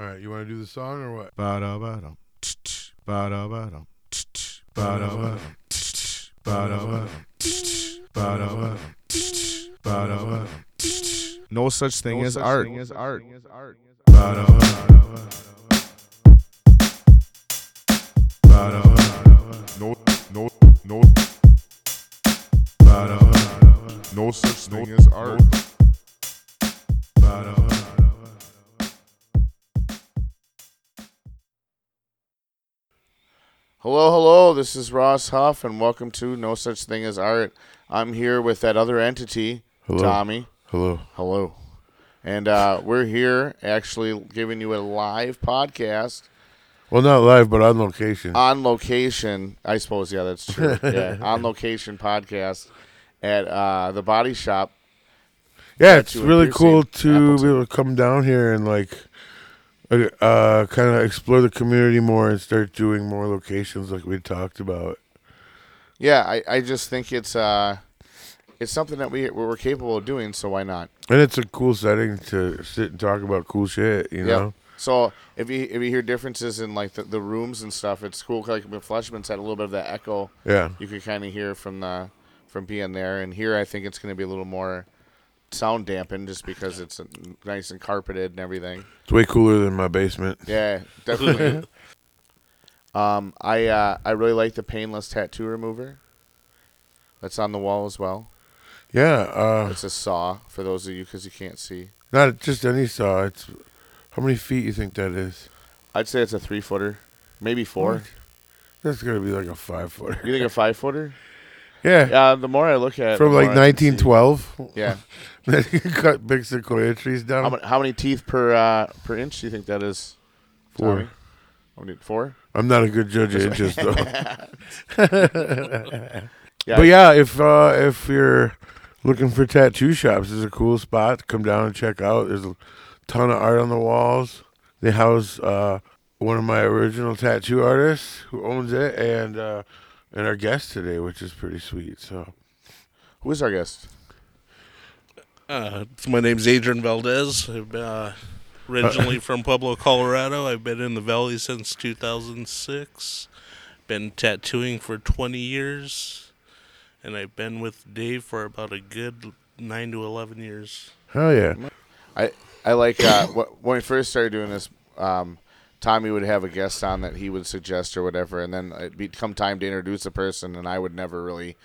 All right, you want to do the song or what? Ba-da-ba-dum, tch-tch, ba-da-ba-dum, tch-tch, ba-da-ba-dum, tch-tch, ba-da-ba-dum, tch-tch, ba-da-ba-dum, tch-tch, ba-da-ba-dum, tch-tch. No such thing as art. Ba-da-ba-dum, ba-da-ba-dum, No, no, no, ba-da-ba-dum, no such thing as art. Hello, hello. This is Ross Huff, and welcome to No Such Thing as Art. I'm here with that other entity, Hello. Tommy. Hello. Hello. And uh, we're here actually giving you a live podcast Well, not live, but on location. on location. I suppose, yeah, that's true. yeah, on location podcast at uh, the Body Shop. yeah, it's really cool to Appleton. be able to come down here and like, uh, uh kind of explore the community more and start doing more locations like we talked about. Yeah, I, I just think it's uh, it's something that we we're capable of doing. So why not? And it's a cool setting to sit and talk about cool shit. You Yep. know. So if you if you hear differences in like the, the rooms and stuff, it's cool. Like Fleshman's had a little bit of that echo. Yeah. you could kind of hear from the from being there. And here, I think it's going to be a little more sound dampened, just because it's nice and carpeted and everything. It's way cooler than my basement. Yeah, definitely. um, I uh, I really like the painless tattoo remover. That's on the wall as well. Yeah. Uh, It's a saw for those of you because you can't see. not just any saw. It's how many feet you think that is? I'd say it's a three footer, maybe four. What? That's gonna be like a five footer. You think a five footer? Yeah. Yeah. The more I look at it, From the like more I can see. 1912. Yeah. They cut big sequoia trees down. How many, how many teeth per uh, per inch do you think that is? Four. Tommy? How many- Four. I'm not a good judge of inches though. Yeah. But yeah, if uh, if you're looking for tattoo shops, is a cool spot come down and check out. There's a ton of art on the walls. They house uh, one of my original tattoo artists who owns it, and uh, and our guest today, which is pretty sweet. So Who is our guest? Uh, my name's Adrian Valdez. I'm uh, originally from Pueblo, Colorado. I've been in the valley since 2006. Been tattooing for 20 years, and I've been with Dave for about a good nine to 11 years. hell yeah, I I like uh, when we first started doing this. Um, Tommy would have a guest on that he would suggest or whatever, and then it'd become time to introduce a person, and I would never really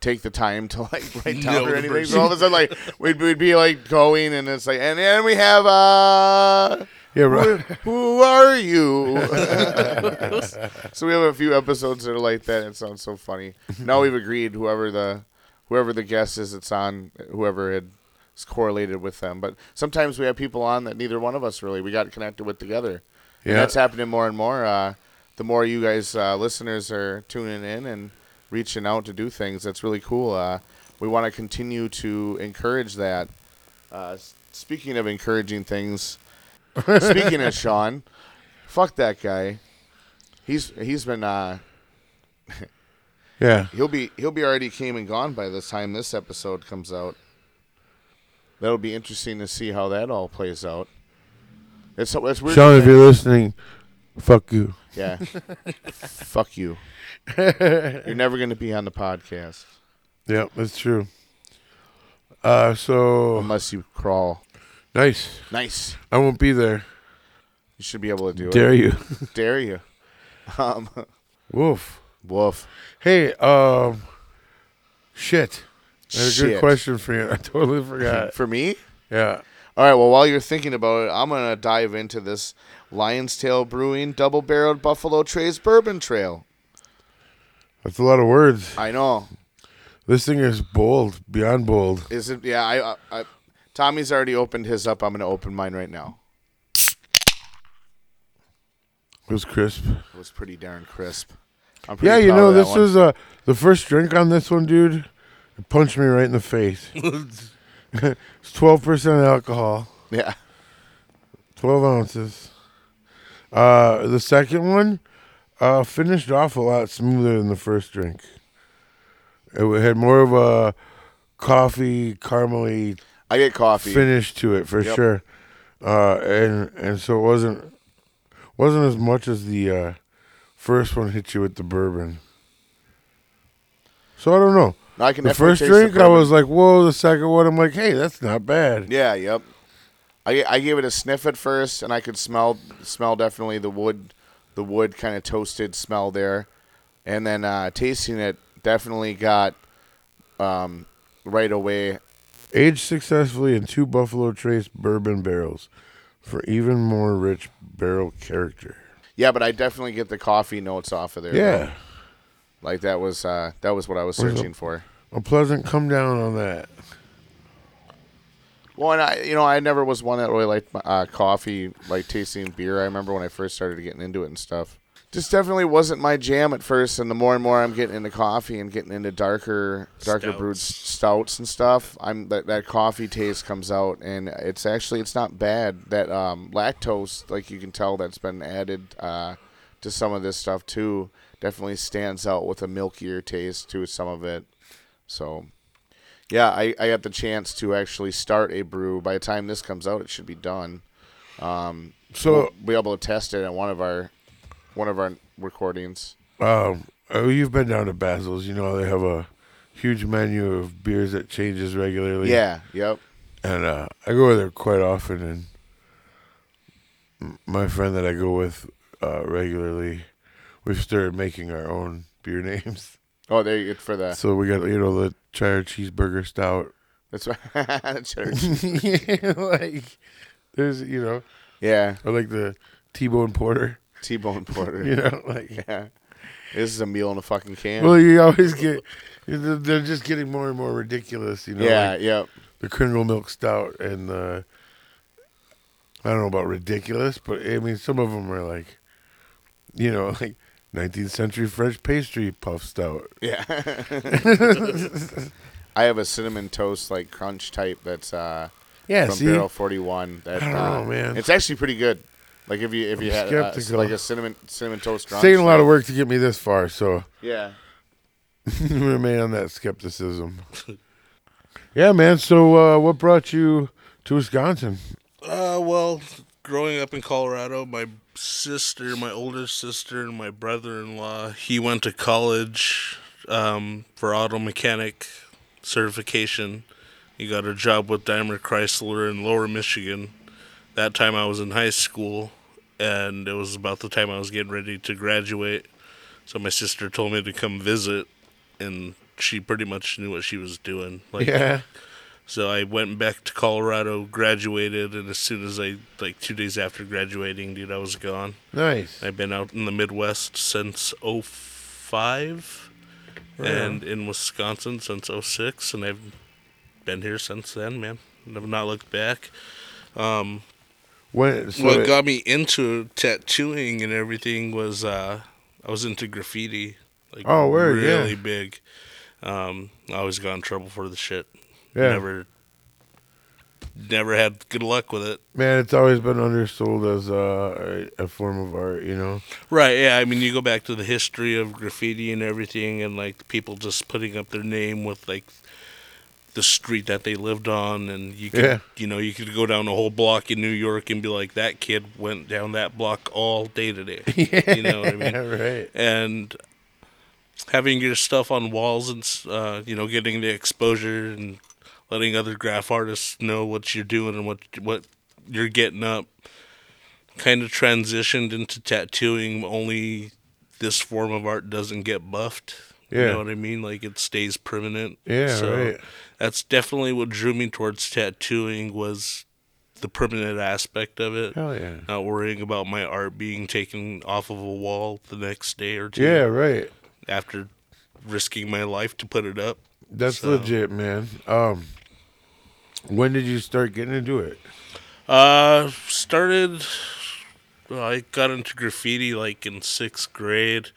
take the time to like write down Know or anything. So all of a sudden, like we'd, we'd be like going, and it's like, and then we have uh, yeah, who, who are you? so we have a few episodes that are like that. It sounds so funny. Now we've agreed whoever the whoever the guest is, it's on whoever had is correlated with them. But sometimes we have people on that neither one of us really we got connected with together. And Yeah. that's happening more and more. Uh, the more you guys uh, listeners are tuning in and reaching out to do things, that's really cool. Uh, we want to continue to encourage that. Uh, speaking of encouraging things, speaking of Sean, fuck that guy. He's he's been uh, yeah. he'll be he'll be already came and gone by the time this episode comes out. That'll be interesting to see how that all plays out. It's it's weird. Sean, if you're listening, fuck you. yeah, fuck you. You're never gonna be on the podcast Yeah, that's true. Uh, so unless you crawl. nice. Nice. I won't be there. You should be able to do it. Dare you? Dare you? Um, Woof. woof. Hey, um, shit. I had a good question for you. I totally forgot. For me? yeah. All right. Well, while you're thinking about it, I'm gonna dive into this Lion's Tail Brewing Double Barreled Buffalo Trace Bourbon Trail. That's a lot of words. I know. This thing is bold, beyond bold. Is it? Yeah. I, I, I. Tommy's already opened his up. I'm gonna open mine right now. It was crisp. It was pretty darn crisp. I'm Yeah, you know, this one. was uh, the first drink on this one, dude. It punched me right in the face. it's 12% alcohol, Yeah. 12 ounces. Uh, the second one uh, finished off a lot smoother than the first drink. It had more of a coffee, caramely I get coffee. finish to it for Yep. sure. Uh, and and so it wasn't wasn't as much as the uh, first one hit you with the bourbon. So I don't know. No, I can The first drink, I was like, "Whoa!" The second one, I'm like, "Hey, that's not bad." Yeah, yep. I I gave it a sniff at first, and I could smell smell definitely the wood, the wood kind of toasted smell there, and then uh, tasting it definitely got um, right away. Aged successfully in two Buffalo Trace bourbon barrels for even more rich barrel character. Yeah, but I definitely get the coffee notes off of there. Yeah, though. Like that was uh, that was what I was Where's the- searching for. a pleasant come down on that. Well, and I, you know, I never was one that really liked uh, coffee, like tasting beer. I remember when I first started getting into it and stuff. Just definitely wasn't my jam at first, and the more and more I'm getting into coffee and getting into darker, darker brewed Stouts. stouts and stuff, I'm that, that coffee taste comes out, and it's actually it's not bad. That um, lactose, like you can tell, that's been added uh, to some of this stuff too, definitely stands out with a milkier taste to some of it. So yeah, I, I got the chance to actually start a brew. By the time this comes out, it should be done. Um, So, we'll be able to test it on one of our one of our recordings. um, oh, you've been down to Basil's. You know they have a huge menu of beers that changes regularly. Yeah, yep. and uh, I go there quite often, and my friend that I go with uh, regularly, we've started making our own beer names. Oh, there you for that. So we got you know the cheddar cheeseburger stout. that's right. Right. like there's you know yeah, or like the T-bone porter. T-bone porter. You know like Yeah, this is a meal in a fucking can. well you always get they're they're just getting more and more ridiculous. You know yeah, like yep. the Kringle milk stout and the I don't know about ridiculous, but I mean some of them are like you know like 19th century French pastry puff stout. Yeah. I have a cinnamon toast like crunch type that's uh, Yeah, from see, Barrel Forty One. That I don't uh, know, man. It's actually pretty good. Like if you if you I'm had uh, like a cinnamon cinnamon toast crunch. taking a lot of work to get me this far, so Yeah. remain on that skepticism. yeah, man. So, uh, what brought you to Wisconsin? Uh, well, growing up in Colorado, my sister, my older sister, and my brother-in-law, he went to college um, for auto mechanic certification. He got a job with Daimler Chrysler in Lower Michigan. That time I was in high school, and it was about the time I was getting ready to graduate. So my sister told me to come visit, and she pretty much knew what she was doing. Like, yeah, so I went back to Colorado, graduated, and as soon as I like two days after graduating, dude, I was gone. nice. I've been out in the Midwest since '05, and in Wisconsin since '06, and I've been here since then, man. I've not looked back. Um, When so what it- got me into tattooing and everything was uh, I was into graffiti, like Oh, yeah. really big. Um, I always got in trouble for the shit. Yeah, Never, never had good luck with it. man, it's always been undersold as uh, a, form of art. You know, Right? Yeah. I mean, you go back to the history of graffiti and everything, and like people just putting up their name with like the street that they lived on, and you could, Yeah. you know, you could go down a whole block in New York and be like, that kid went down that block all day today. yeah, You know what I mean? right. and having your stuff on walls and uh, you know getting the exposure and letting other graph artists know what you're doing and what what you're getting up kind of transitioned into tattooing only this form of art doesn't get buffed Yeah. you know what i mean like it stays permanent Yeah, so right. that's definitely what drew me towards tattooing was the permanent aspect of it Hell yeah. not worrying about my art being taken off of a wall the next day or two Yeah, right. after risking my life to put it up. That's So- legit, man. Um, when did you start getting into it? Uh, started. Well, I got into graffiti like in sixth grade,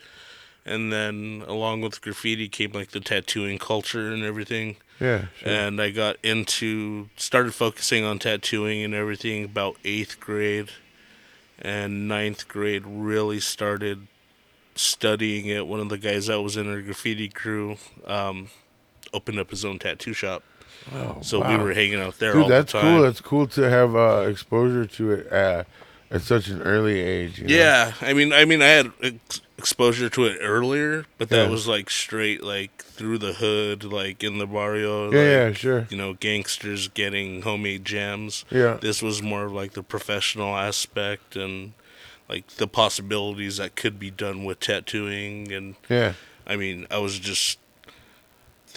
and then along with graffiti came like the tattooing culture and everything. Yeah, sure. And I got into started focusing on tattooing and everything about eighth grade, and ninth grade really started studying it. One of the guys that was in our graffiti crew um, opened up his own tattoo shop, Oh, so we were hanging out there Dude, all that's the time. cool. That's cool to have uh, exposure to it uh, at such an early age. You know? Yeah, I mean, I mean, I had ex- exposure to it earlier, but that Yeah. was like straight, like through the hood, like in the barrio. Yeah, like, yeah, sure. You know, gangsters getting homemade jams. Yeah. This was more of like the professional aspect and like the possibilities that could be done with tattooing. And Yeah. I mean, I was just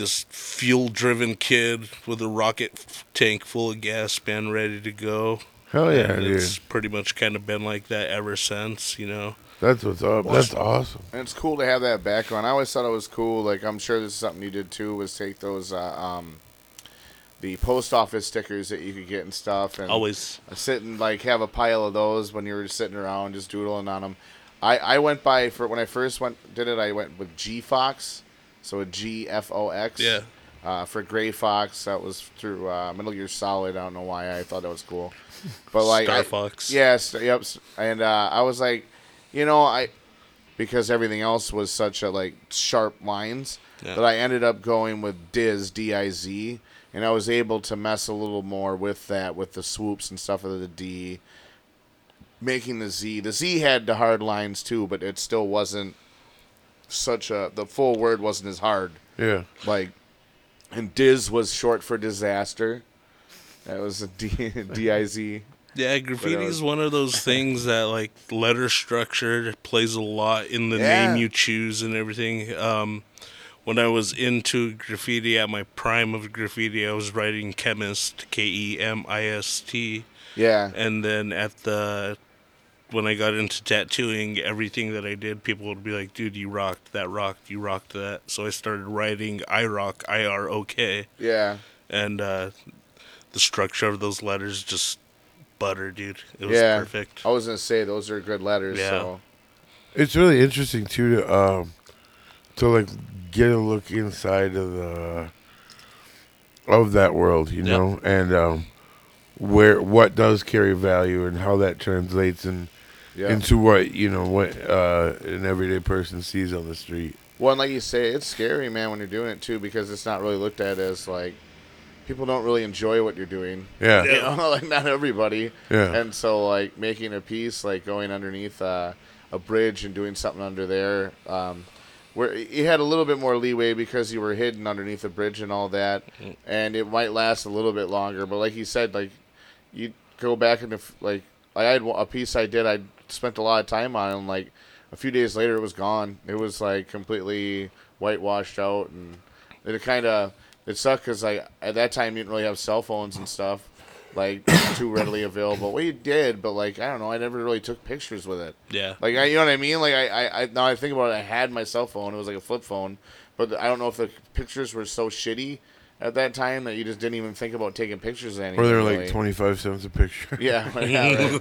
this fuel-driven kid with a rocket tank full of gas, been ready to go. Hell yeah, and dude. it's pretty much kind of been like that ever since. You know. That's what's up. That's awesome. And it's cool to have that background. I always thought it was cool. Like I'm sure this is something you did too. Was take those uh, um, the post office stickers that you could get and stuff, and Always. sit and like have a pile of those when you were sitting around just doodling on them. I, I went by for when I first went did it. I went with G Fox, so a G F O X. Yeah. Uh, for Gray Fox, that was through uh, Metal Gear Solid. I don't know why I thought that was cool, but like Star I- Fox. Yes, yep. And uh, I was like, you know, I because everything else was such a like sharp lines Yeah. that I ended up going with Diz D I Z, and I was able to mess a little more with that with the swoops and stuff of the D, making the Z. The Z had the hard lines too, but it still wasn't such a the full word wasn't as hard. Yeah. Like, and Diz was short for disaster. That was a D D I Z. Yeah, graffiti is one of those things that like letter structure plays a lot in the Yeah. name you choose and everything. Um, when I was into graffiti at my prime of graffiti, I was writing chemist, K E M I S T, Yeah. and then at the when I got into tattooing, everything that I did, people would be like, "Dude, you rocked that, rocked, you rocked that." So I started writing I rock, I R O K, Yeah. and uh, the structure of those letters just butter, dude. It was Yeah. perfect. I was gonna say those are good letters. Yeah. So It's really interesting too to um to like get a look inside of the of that world, you Yep. know, and um where what does carry value and how that translates in, yeah. into what you know what uh an everyday person sees on the street. Well, and like you say, it's scary, man, when you're doing it too, because it's not really looked at as like people don't really enjoy what you're doing. Yeah, You know, like not everybody. Yeah. And so, like making a piece, like going underneath uh, a bridge and doing something under there, um, where you had a little bit more leeway because you were hidden underneath the bridge and all that, and it might last a little bit longer. But like you said, like you go back into f- like I had a piece I did, I spent a lot of time on, and like a few days later, it was gone. It was like completely whitewashed out, and it kind of it sucked because like at that time you didn't really have cell phones and stuff like too readily available. Well, you did, but like I don't know, I never really took pictures with it. Yeah. Like I, you know what I mean? Like I, I, I now I think about it, I had my cell phone. It was like a flip phone, but I don't know if the pictures were so shitty at that time that you just didn't even think about taking pictures of anything. or they're really. like twenty five cents a picture. Yeah, yeah,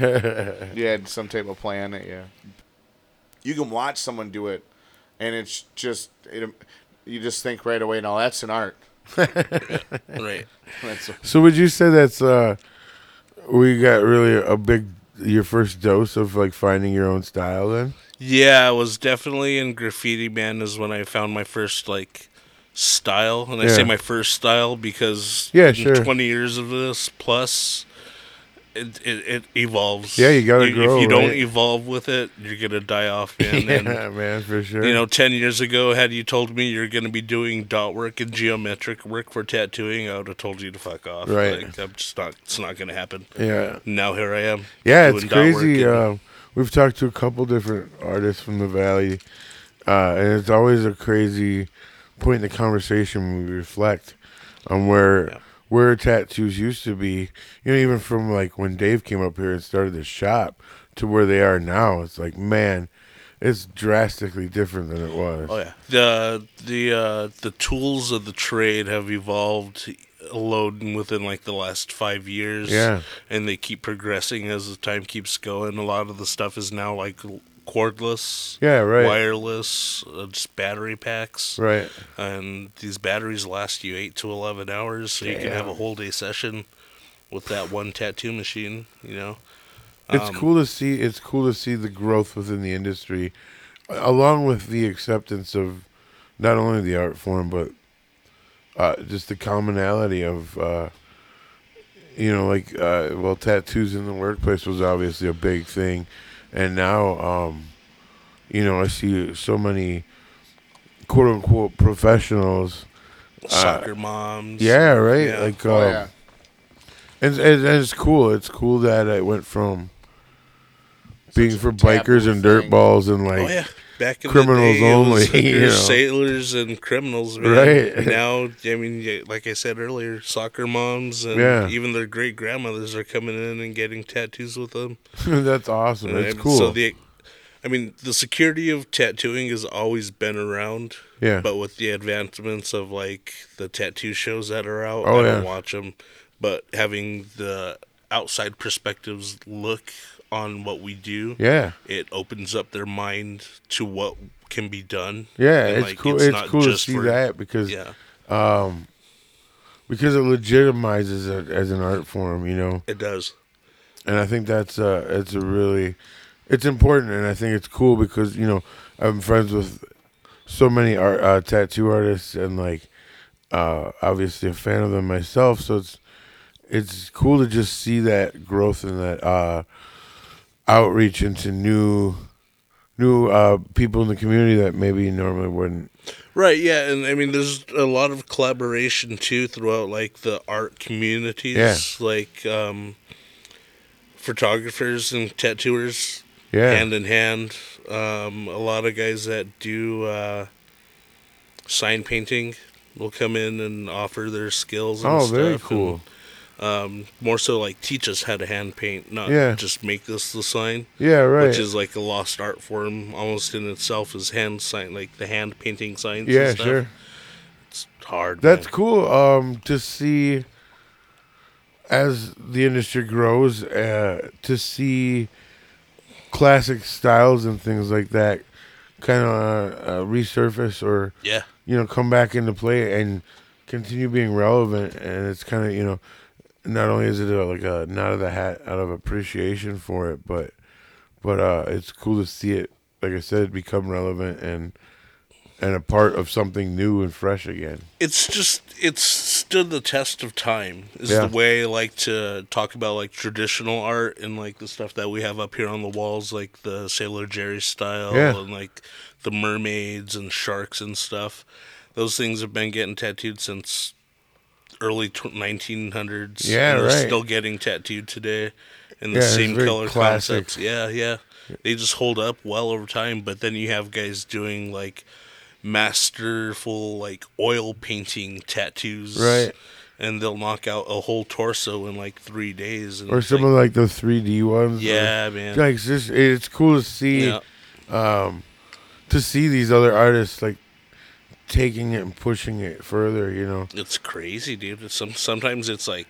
right. you had some type of plan that yeah. You can watch someone do it, and it's just it, you just think right away. Now that's an art. Right. That's So would you say that's uh we got really a big your first dose of like finding your own style then? Yeah, I was definitely in graffiti man is when I found my first like style, and I say my first style because Yeah, sure. twenty years of this plus. It, it, it evolves. Yeah, you gotta If grow, you don't right? evolve with it, you're gonna die off, man. yeah, And man, for sure. You know, 10 years ago, had you told me you're to be doing dot work and geometric work for tattooing, I would have told you to fuck off. Right. Like, I'm just not, it's not to happen. yeah. Now here I am. Yeah, doing it's dot work crazy. and- Uh, we've talked to a couple different artists from the valley, uh, and it's always a crazy point in the conversation when we reflect on where Yeah. where tattoos used to be. You know, even from like when Dave came up here and started the shop to where they are now. It's like, man, it's drastically different than it was. Oh, yeah. The, the, uh, the tools of the trade have evolved a load within like the last five years. Yeah. And they keep progressing as the time keeps going. A lot of the stuff is now like cordless, Yeah, right. wireless, uh, just battery packs. Right. and these batteries last you 8 to 11 hours so you can have a whole day session with that one tattoo machine you know It's Um, cool to see. It's cool to see the growth within the industry, along with the acceptance of not only the art form but uh, just the commonality of uh, you know, like uh, well, tattoos in the workplace was obviously a big thing, and now, um, you know, I see so many quote unquote professionals. Soccer moms. Uh, Yeah, right. Yeah. Like, Oh um, yeah. and, and, and it's cool. It's cool that I went from being Such a for bikers taboo and dirt balls and like Oh yeah. Back in criminals the day, only, hookers, you know. sailors, and criminals. Man. Right. now, I mean, like I said earlier, soccer moms and Yeah. even their great grandmothers are coming in and getting tattoos with them. that's awesome. It's And cool. So the, I mean, the security of tattooing has always been around. yeah. But with the advancements of like the tattoo shows that are out, Oh, I don't yeah. watch them. But having the outside perspectives look on what we do, yeah. it opens up their mind to what can be done. Yeah, And, it's like, cool. it's It's, not cool to see for- that because Yeah, um because it legitimizes it as an art form, you know. it does. And I think that's uh it's a really it's important and I think it's cool because, you know, I'm friends with so many art uh, tattoo artists and like uh obviously a fan of them myself, so it's it's cool to just see that growth and that uh outreach into new new uh people in the community that maybe normally wouldn't Right, yeah, and I mean, there's a lot of collaboration too throughout like the art communities, Yeah. like um, photographers and tattooers yeah hand in hand. Um, a lot of guys that do uh, sign painting will come in and offer their skills. And oh stuff very and, cool um, more so like teach us how to hand paint, not Yeah. just make this the sign, yeah right which is like a lost art form almost in itself. Is hand sign like the hand painting signs. yeah and stuff. sure It's hard. That's man. cool. Um, to see as the industry grows, uh, to see classic styles and things like that kind of uh, resurface or Yeah, you know come back into play and continue being relevant. And it's kind of you know not only is it a, like a nod of the hat out of appreciation for it, but but uh, it's cool to see it. Like I said, become relevant and and a part of something new and fresh again. it's just it's stood the test of time. Is Yeah. the way I like to talk about like traditional art and like the stuff that we have up here on the walls, like the Sailor Jerry style Yeah. and like the mermaids and sharks and stuff. Those things have been getting tattooed since early tw- 1900s. Yeah, right. Still getting tattooed today in the Yeah, same color classic. concepts. Yeah, yeah. They just hold up well over time. But then you have guys doing like masterful like oil painting tattoos, Right. And they'll knock out a whole torso in like three days. And or some like, of like the 3D ones. or- yeah, man. like it's just it's cool to see Yeah. um to see these other artists like taking it and pushing it further, you know. It's crazy, dude. It's some sometimes it's like,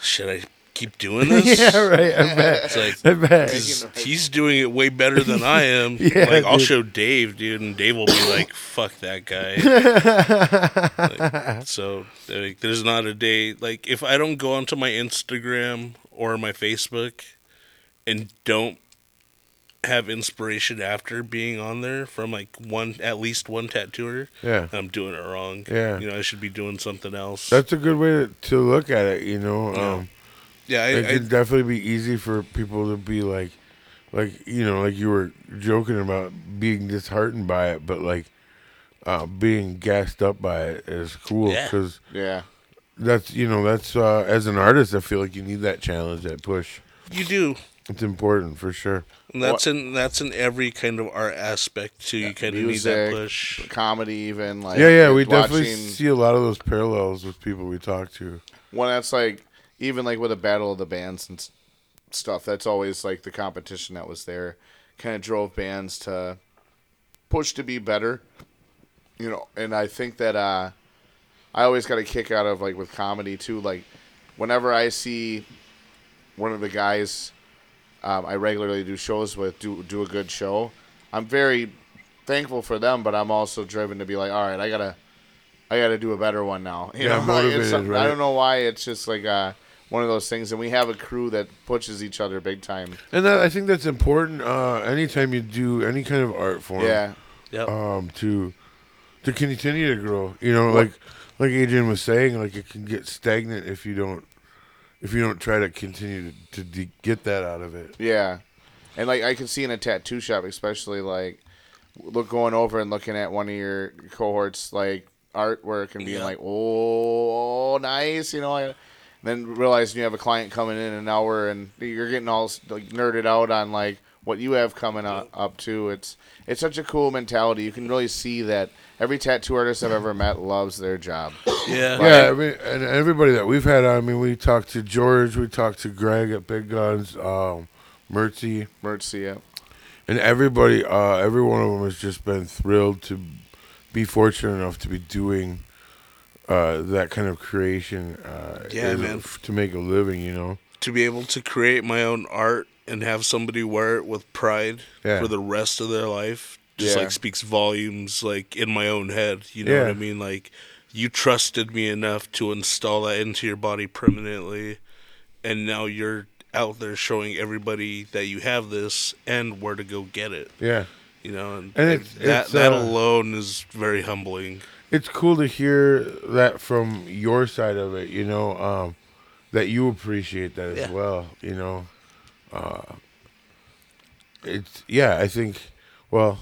should I keep doing this? yeah, right. I bet. It's like I bet. 'cause he's doing it way better than I am. Yeah, like I'll dude. show Dave, dude, and Dave will be like, "Fuck that guy." Like, so like, there's not a day like if I don't go onto my Instagram or my Facebook and don't have inspiration after being on there from like one at least one tattooer, Yeah. I'm doing it wrong. Yeah. you know I should be doing something else. That's a good way to, to look at it, you know. Yeah. Um yeah, it I, I, definitely be easy for people to be like like you know, like you were joking about being disheartened by it, but like uh, being gassed up by it is cool Yeah. because Yeah. that's you know that's uh, as an artist I feel like you need that challenge that push you do. it's important for sure And that's in that's in every kind of art aspect too. You kind of need that push. comedy, even like yeah yeah we watching definitely see a lot of those parallels with people we talk to one that's like even like with a battle of the bands and stuff. That's always like the competition that was there, kind of drove bands to push to be better. You know, and I think that uh, I always got a kick out of like with comedy too. Like whenever I see one of the guys um, I regularly do shows with do do a good show, I'm very thankful for them. But I'm also driven to be like, all right, I gotta. I got to do a better one now. You Yeah, know, like, it's motivated, some- right? I don't know why. It's just like uh, one of those things, and we have a crew that pushes each other big time. and that, I think that's important uh, anytime you do any kind of art form Yeah, Yep. um, to to continue to grow. You know, like like Adrian was saying, like it can get stagnant if you don't if you don't try to continue to, to de- get that out of it. Yeah, and like I can see in a tattoo shop, especially like look going over and looking at one of your cohorts like artwork and being Yeah. like, oh, nice, you know. I, then realizing you have a client coming in an hour and you're getting all like nerded out on like what you have coming up, up to. It's it's such a cool mentality. You can really see that every tattoo artist I've ever met loves their job. Yeah. Yeah, I mean, and everybody that we've had on, I mean, we talked to George, we talked to Greg at Big Guns, um, Mertzy, Mercy, yeah. and everybody, uh, every one of them has just been thrilled to be fortunate enough to be doing uh, that kind of creation. Uh, Yeah, as a- man. f- to make a living, you know. to be able to create my own art and have somebody wear it with pride Yeah. for the rest of their life just Yeah. like speaks volumes like in my own head you know what i mean like you trusted me enough to install that into your body permanently and now you're out there showing everybody that you have this and where to go get it Yeah, you know and, And it's- that it's, that uh, alone is very humbling it's cool to hear that from your side of it. You know, um, that you appreciate that as Yeah. well. You know, uh, it's yeah. I think. Well,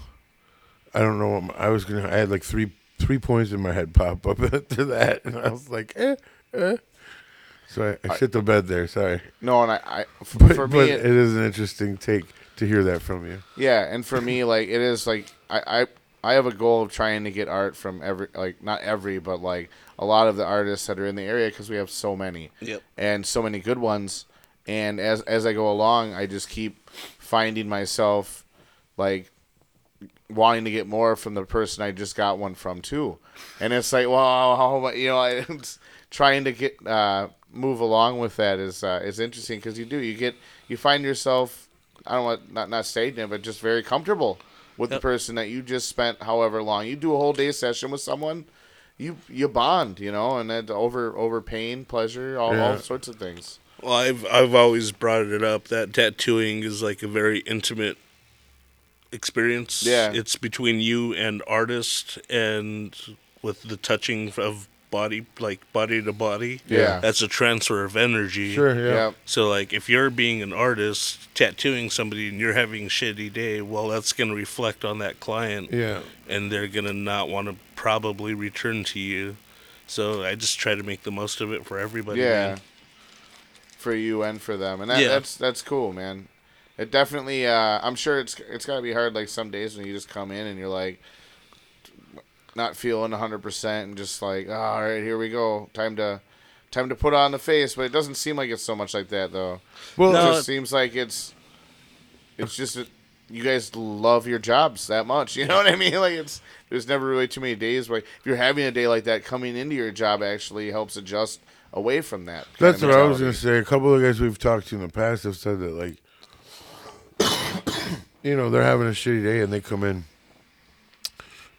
I don't know. What my, I was gonna. I had like three three points in my head pop up to that, and I was like, eh, eh. So I, I shit the bed there. Sorry, No, and I, I f- but, for but me, it is an interesting take to hear that from you. Yeah, and for me, like it is like I, I I have a goal of trying to get art from every like not every, but like a lot of the artists that are in the area because we have so many yep and so many good ones. And as as I go along, I just keep finding myself like wanting to get more from the person I just got one from too. And it's like, well, how you know, it's trying to get uh, move along with that is uh, is interesting because you do you get you find yourself I don't want not not stagnant, but just very comfortable with the person that you just spent however long. You do a whole day session with someone. You, you bond, you know, and then over over pain, pleasure, all, all sorts of things. Well, I've I've always brought it up that tattooing is like a very intimate experience. Yeah. it's between you and artist, and with the touching of body, like body to body. Yeah. that's a transfer of energy. Sure, yeah, Yeah. So, like, if you're being an artist tattooing somebody and you're having a shitty day, well, that's gonna reflect on that client, yeah. and they're gonna not want to probably return to you. So I just try to make the most of it for everybody. yeah man. For you and for them and that, Yeah. that's that's cool man. It definitely uh i'm sure it's it's got to be hard like some days when you just come in and you're like not feeling 100% and just like oh, all right here we go. Time to time to put on the face. But it doesn't seem like it's so much like that though. Well, it No, just seems like it's it's just you guys love your jobs that much you know what i mean? Like it's there's never really too many days where if you're having a day like that coming into your job actually helps adjust away from that That's what I was gonna say. A couple of guys we've talked to in the past have said that, like, you know, they're having a shitty day and they come in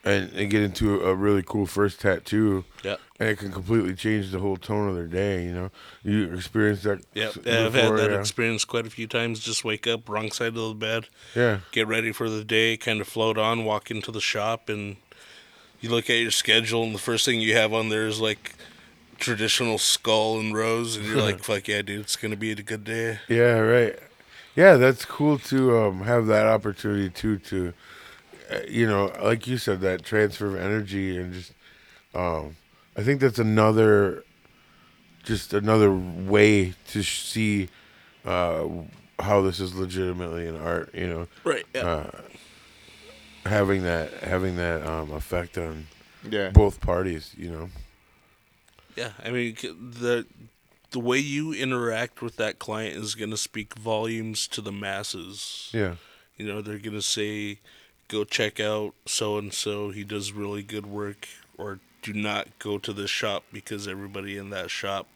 and they get into a really cool first tattoo, Yeah. and it can completely change the whole tone of their day. You know, you experience that. Yeah, I've had that yeah. experience quite a few times. Just wake up, wrong side of the bed, Yeah, get ready for the day, kind of float on, walk into the shop, and you look at your schedule, and the first thing you have on there is like traditional skull and rose, and you're like, "Fuck yeah, dude, it's gonna be a good day." yeah, right. Yeah, that's cool to um, have that opportunity too. To uh, you know, like you said, that transfer of energy and just. Um, I think that's another, just another way to sh- see uh, how this is legitimately an art. You know, Right. Yeah. uh, having that having that um, effect on yeah both parties. You know. Yeah, I mean the the way you interact with that client is going to speak volumes to the masses. Yeah. You know, they're going to say go check out so and so, he does really good work or do not go to this shop because everybody in that shop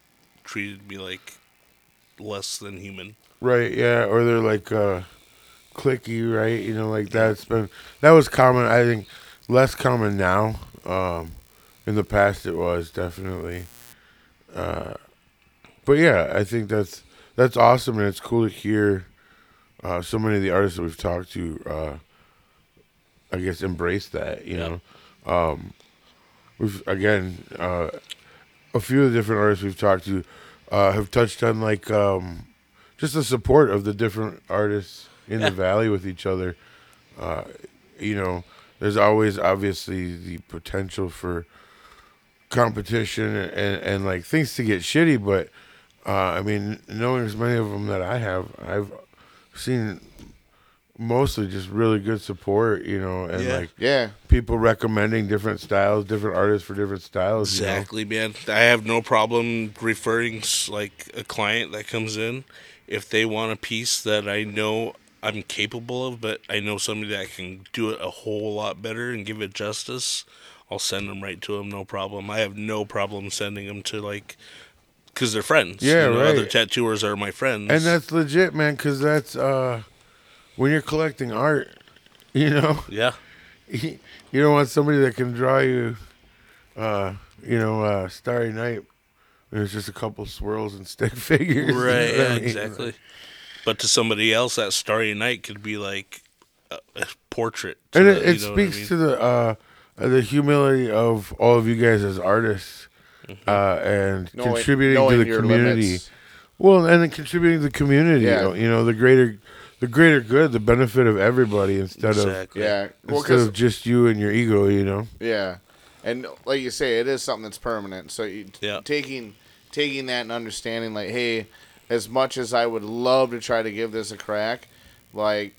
treated me like less than human. Right. Yeah. Or they're like uh, cliquey. Right. You know, like that's been that was common. I think less common now. Um, in the past, it was definitely. Uh, but yeah, I think that's that's awesome, and it's cool to hear uh, so many of the artists that we've talked to. Uh, I guess embrace that. You Yeah. know, um, we've again uh, a few of the different artists we've talked to uh, have touched on like um, just the support of the different artists in Yeah. the valley with each other. Uh, you know, there's always obviously the potential for competition and, and like things to get shitty, but uh, I mean, knowing as many of them that I have, I've seen mostly just really good support, you know, and Yeah. like Yeah. people recommending different styles, different artists for different styles. you know? Exactly, man. I have no problem referring like a client that comes in if they want a piece that I know I'm capable of, but I know somebody that can do it a whole lot better and give it justice. I'll send them right to them, no problem. I have no problem sending them to like, because they're friends. Yeah, you know, right. Other tattooers are my friends. And that's legit, man, because that's uh, when you're collecting art, you know, yeah, you don't want somebody that can draw you, uh, you know, uh, Starry Night. There's just a couple swirls and stick figures. you know right, yeah, I mean? exactly. But to somebody else, that Starry Night could be like a, a portrait. to And it, it what I speaks mean? to the uh, the humility of all of you guys as artists Mm-hmm. uh, and Knowing- contributing to the community. limits. Well, and then contributing to the community. Yeah. You know, the greater the greater good, the benefit of everybody instead of exactly. Yeah. Well, instead 'cause- of just you and your ego. You know. Yeah, and like you say, it is something that's permanent. So you, Yeah. taking taking that and understanding, like, hey, as much as I would love to try to give this a crack, like,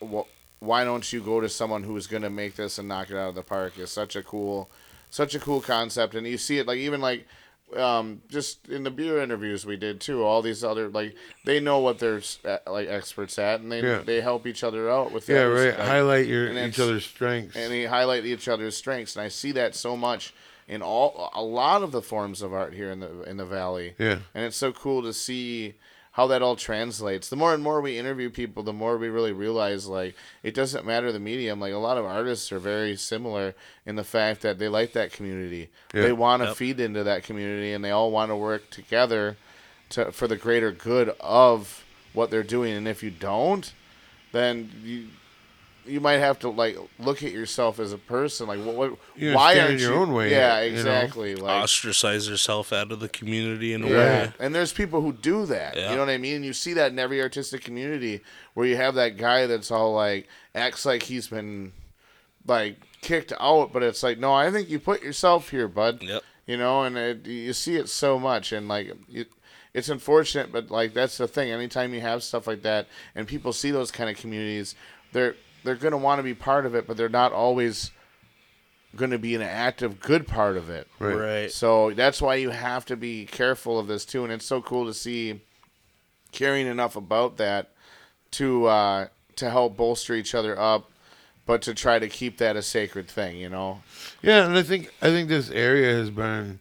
wh- why don't you go to someone who is going to make this and knock it out of the park? Is such a cool, such a cool concept, and you see it like even like. Um, just in the beer interviews we did too, all these other like they know what they're like experts at, and they Yeah. they help each other out with Yeah, right. Highlight your each other's strengths. and they highlight each other's strengths and i see that so much in all a lot of the forms of art here in the in the valley Yeah. and it's so cool to see how that all translates the more and more we interview people the more we really realize like it doesn't matter the medium like a lot of artists are very similar in the fact that they like that community Yeah. they want to Yep. feed into that community and they all want to work together to for the greater good of what they're doing and if you don't then you you might have to like look at yourself as a person like what, what You why in aren't your you own way, yeah you know? exactly like ostracize yourself out of the community in a yeah. way. And there's people who do that. Yeah. You know what I mean? You see that in every artistic community where you have that guy that's all like acts like he's been like kicked out, but it's like, no, I think you put yourself here, bud. Yep. You know, and it, you see it so much, and like it, it's unfortunate, but like that's the thing. Anytime you have stuff like that, and people see those kind of communities, they're they're gonna want to be part of it, but they're not always going to be an active good part of it. Right. Right. So that's why you have to be careful of this too, and it's so cool to see caring enough about that to uh, to help bolster each other up, but to try to keep that a sacred thing. You know. Yeah, and I think I think this area has been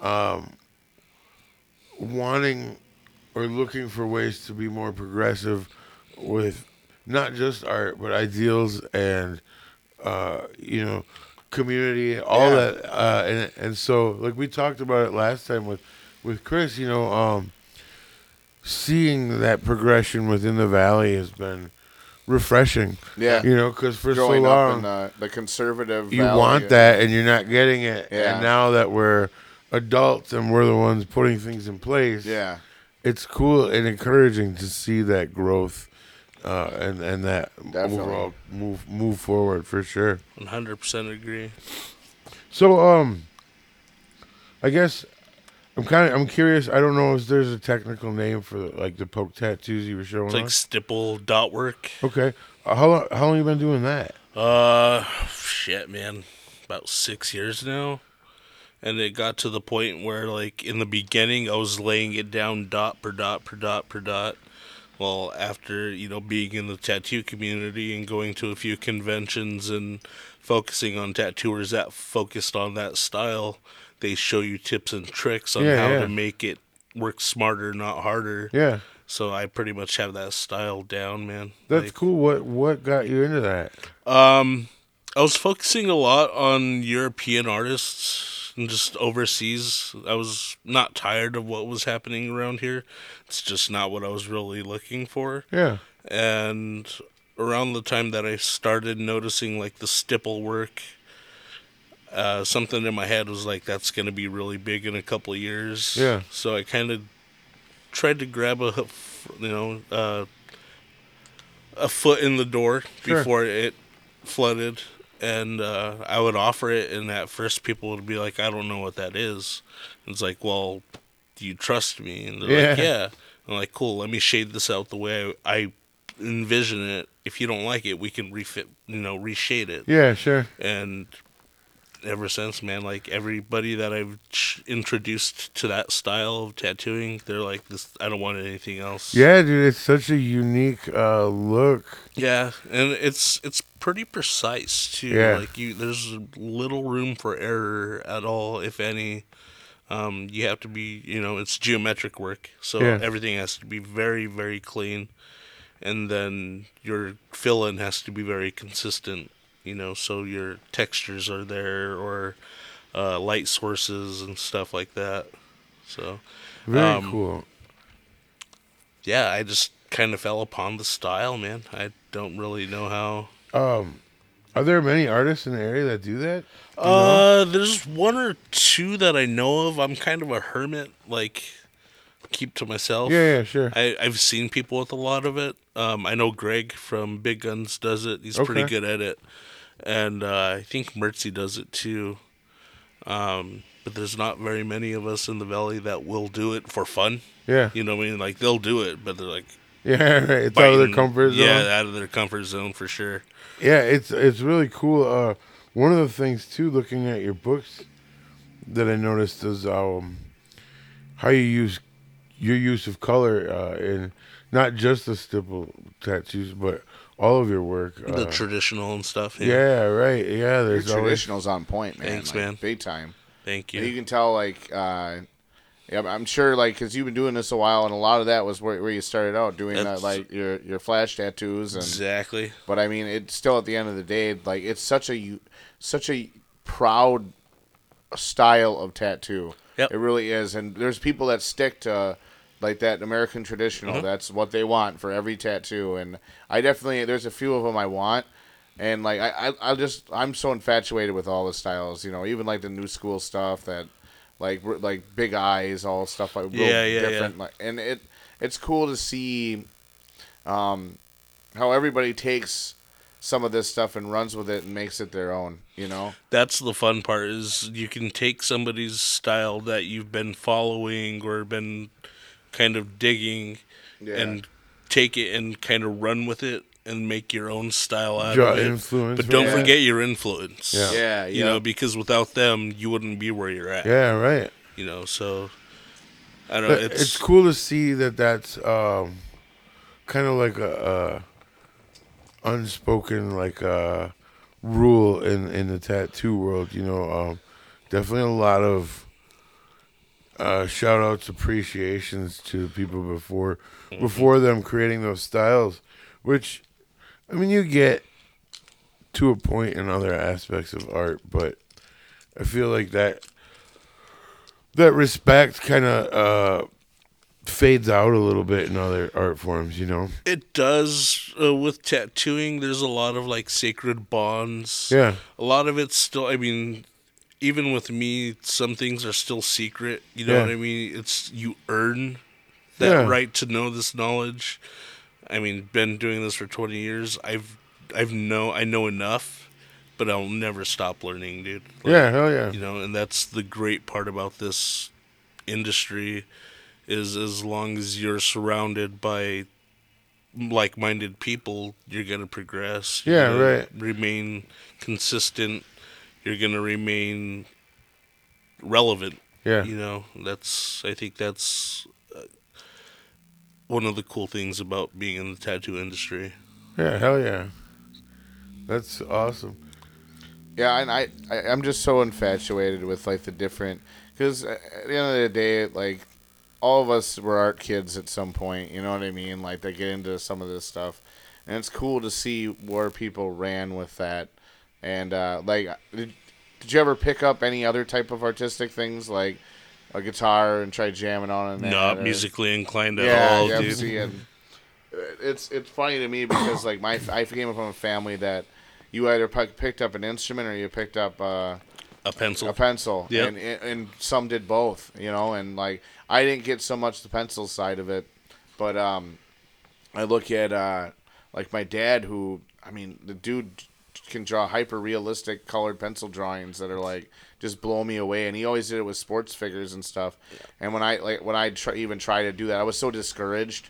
um, wanting or looking for ways to be more progressive with not just art but ideals and uh, you know community, all Yeah. that, uh, and and so like we talked about it last time with with Chris, you know, um, seeing that progression within the valley has been refreshing. Yeah. You know, because for so long in the, the conservative. you valley, want that and you're not getting it Yeah. and now that we're adults and we're the ones putting things in place Yeah. it's cool and encouraging to see that growth uh, and and that Definitely. overall move move forward for sure One hundred percent agree. so um i guess i'm kind of i'm curious i don't know if there's a technical name for like the poke tattoos you were showing It's like us stipple dot work. okay uh, how long how long you been doing that Uh, shit, man, about six years now, and it got to the point where, like, in the beginning, I was laying it down dot per dot per dot per dot. Well, after you know being in the tattoo community and going to a few conventions and focusing on tattooers that focused on that style, they show you tips and tricks on Yeah, how yeah. to make it work smarter, not harder. yeah So I pretty much have that style down, man. that's Like, cool what what got you into that um, I was focusing a lot on European artists and just overseas. I was not tired of what was happening around here. It's just not what I was really looking for. yeah And around the time that I started noticing like the stipple work, uh, something in my head was like, that's going to be really big in a couple of years. Yeah. So I kind of tried to grab a, you know, uh, a foot in the door Sure. before it flooded. And uh, I would offer it, and at first people would be like, I don't know what that is. It's like, well, do you trust me? And they're like, Yeah. yeah. I'm like, cool, let me shade this out the way I, I envision it. If you don't like it, we can refit, you know, reshade it Yeah, sure. and ever since man like everybody that i've ch- introduced to that style of tattooing they're like this i don't want anything else Yeah, dude, it's such a unique uh, look. yeah and it's it's pretty precise too Yeah. like you there's little room for error at all if any um you have to be you know it's geometric work so Yeah. everything has to be very very clean and then your fill in has to be very consistent you know so your textures are there or uh, light sources and stuff like that so Very Um, cool. yeah i just kind of fell upon the style man i don't really know how Um, are there many artists in the area that do that? Uh, there's one or two that I know of. I'm kind of a hermit, like keep to myself. Yeah, yeah, sure. I I've seen people with a lot of it. Um, I know Greg from Big Guns does it. He's pretty good at it, and uh, I think Mertzy does it too. Um, but there's not very many of us in the valley that will do it for fun. Yeah, You know what I mean? Like they'll do it, but they're like yeah, right. It's out of their comfort zone. Yeah, out of their comfort zone for sure. Yeah, it's it's really cool. Uh, one of the things too, looking at your books, that I noticed is um, how you use your use of color uh, in not just the stipple tattoos, but all of your work. Uh, the traditional and stuff. yeah, right. Yeah, Your there's always traditional's on point, man. Thanks, like, man. Big time. Thank You. you. can tell, like, uh, yeah, I'm sure, like, because you've been doing this a while, and a lot of that was where, where you started out doing that, like your your flash tattoos, and Exactly. but I mean, it's still at the end of the day, like, it's such a u- such a proud style of tattoo. Yep. It really is, and there's people that stick to like that American traditional. Mhm. That's what they want for every tattoo, and I definitely there's a few of them I want, and like I I, I just I'm so infatuated with all the styles. You know, even like the new school stuff that like like big eyes, all stuff like real Yeah, yeah, yeah. different. Like, and it it's cool to see um, how everybody takes some of this stuff and runs with it and makes it their own. You know. that's the fun part is you can take somebody's style that you've been following or been kind of digging Yeah. and take it and kind of run with it and make your own style out draw of it. influence. But don't that. forget your influence. Yeah. yeah, You know, because without them, you wouldn't be where you're at. Yeah, right. You know, so I don't know. But It's, it's, cool to see that that's um, kind of like a, a unspoken like uh, rule in in the tattoo world. You know, um, definitely a lot of uh, shout outs, appreciations to people before before them creating those styles, which I mean you get to a point in other aspects of art, but I feel like that that respect kind of uh, fades out a little bit in other art forms, you know. It does uh, with tattooing. There's a lot of like sacred bonds. Yeah, A lot of it's still. I mean, even with me, some things are still secret. You know Yeah. what I mean? It's you earn that Yeah. right to know this knowledge. I mean, been doing this for 20 years. I've I've know I know enough, but I'll never stop learning, dude. Like, yeah, hell yeah, you know and that's the great part about this industry is as long as you're surrounded by like-minded people you're going to progress You're Yeah, right. remain consistent you're going to remain relevant yeah, you know that's i think that's uh, one of the cool things about being in the tattoo industry yeah, hell yeah. That's awesome. Yeah, and I, I I'm just so infatuated with like the different because at the end of the day, like all of us were art kids at some point. You know what I mean? Like they get into some of this stuff, and it's cool to see where people ran with that. And uh, like, did, did you ever pick up any other type of artistic things like a guitar and try jamming on it? not or- musically inclined at yeah, all yeah, dude see, and it's it's funny to me because like my I came from a family that you either pick- picked up an instrument or you picked up uh, A pencil. a pencil, Yep. and, and and some did both, you know, and like I didn't get so much the pencil side of it, but um, I look at uh, like my dad, who I mean, the dude can draw hyper realistic colored pencil drawings that are like just blow me away, and he always did it with sports figures and stuff. And when I like when I try, even try to do that, I was so discouraged.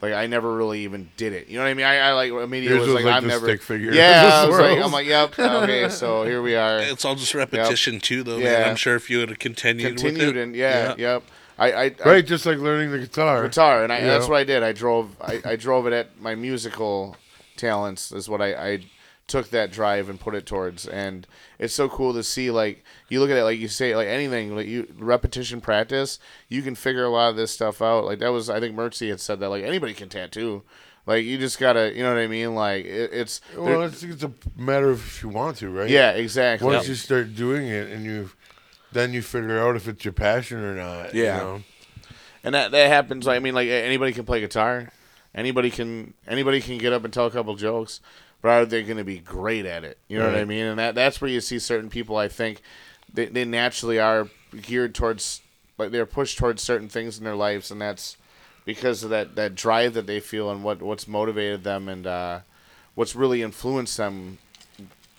Like I never really even did it. You know what I mean? I, I like immediately Yours was was like, like I'm the never stick figure Yeah, of I was like, I'm like, yep, okay, so here we are. It's all just repetition too, though. Yeah. Man. I'm sure if you would have continued, continued with it, and yeah, yep. I, I, I Right, just like learning the guitar. guitar, and I, that's know? what I did. I drove, I, I drove it at my musical talents. Is what I, I took that drive and put it towards, and it's so cool to see. Like you look at it, like you say, like anything, like you repetition practice, you can figure a lot of this stuff out. Like that was, I think Mercy had said that. Like anybody can tattoo. Like you just gotta, you know what I mean? Like it, it's, Well, it's, it's a matter of if you want to, right? yeah, exactly. Once you start doing it, and you, then you figure out if it's your passion or not. you Yeah. know? and that that happens. Like, I mean, like anybody can play guitar, anybody can anybody can get up and tell a couple jokes, but are they going to be great at it? You know what I mean? And that that's where you see certain people. I think they they naturally are geared towards like they're pushed towards certain things in their lives, and that's because of that that drive that they feel and what what's motivated them and uh, what's really influenced them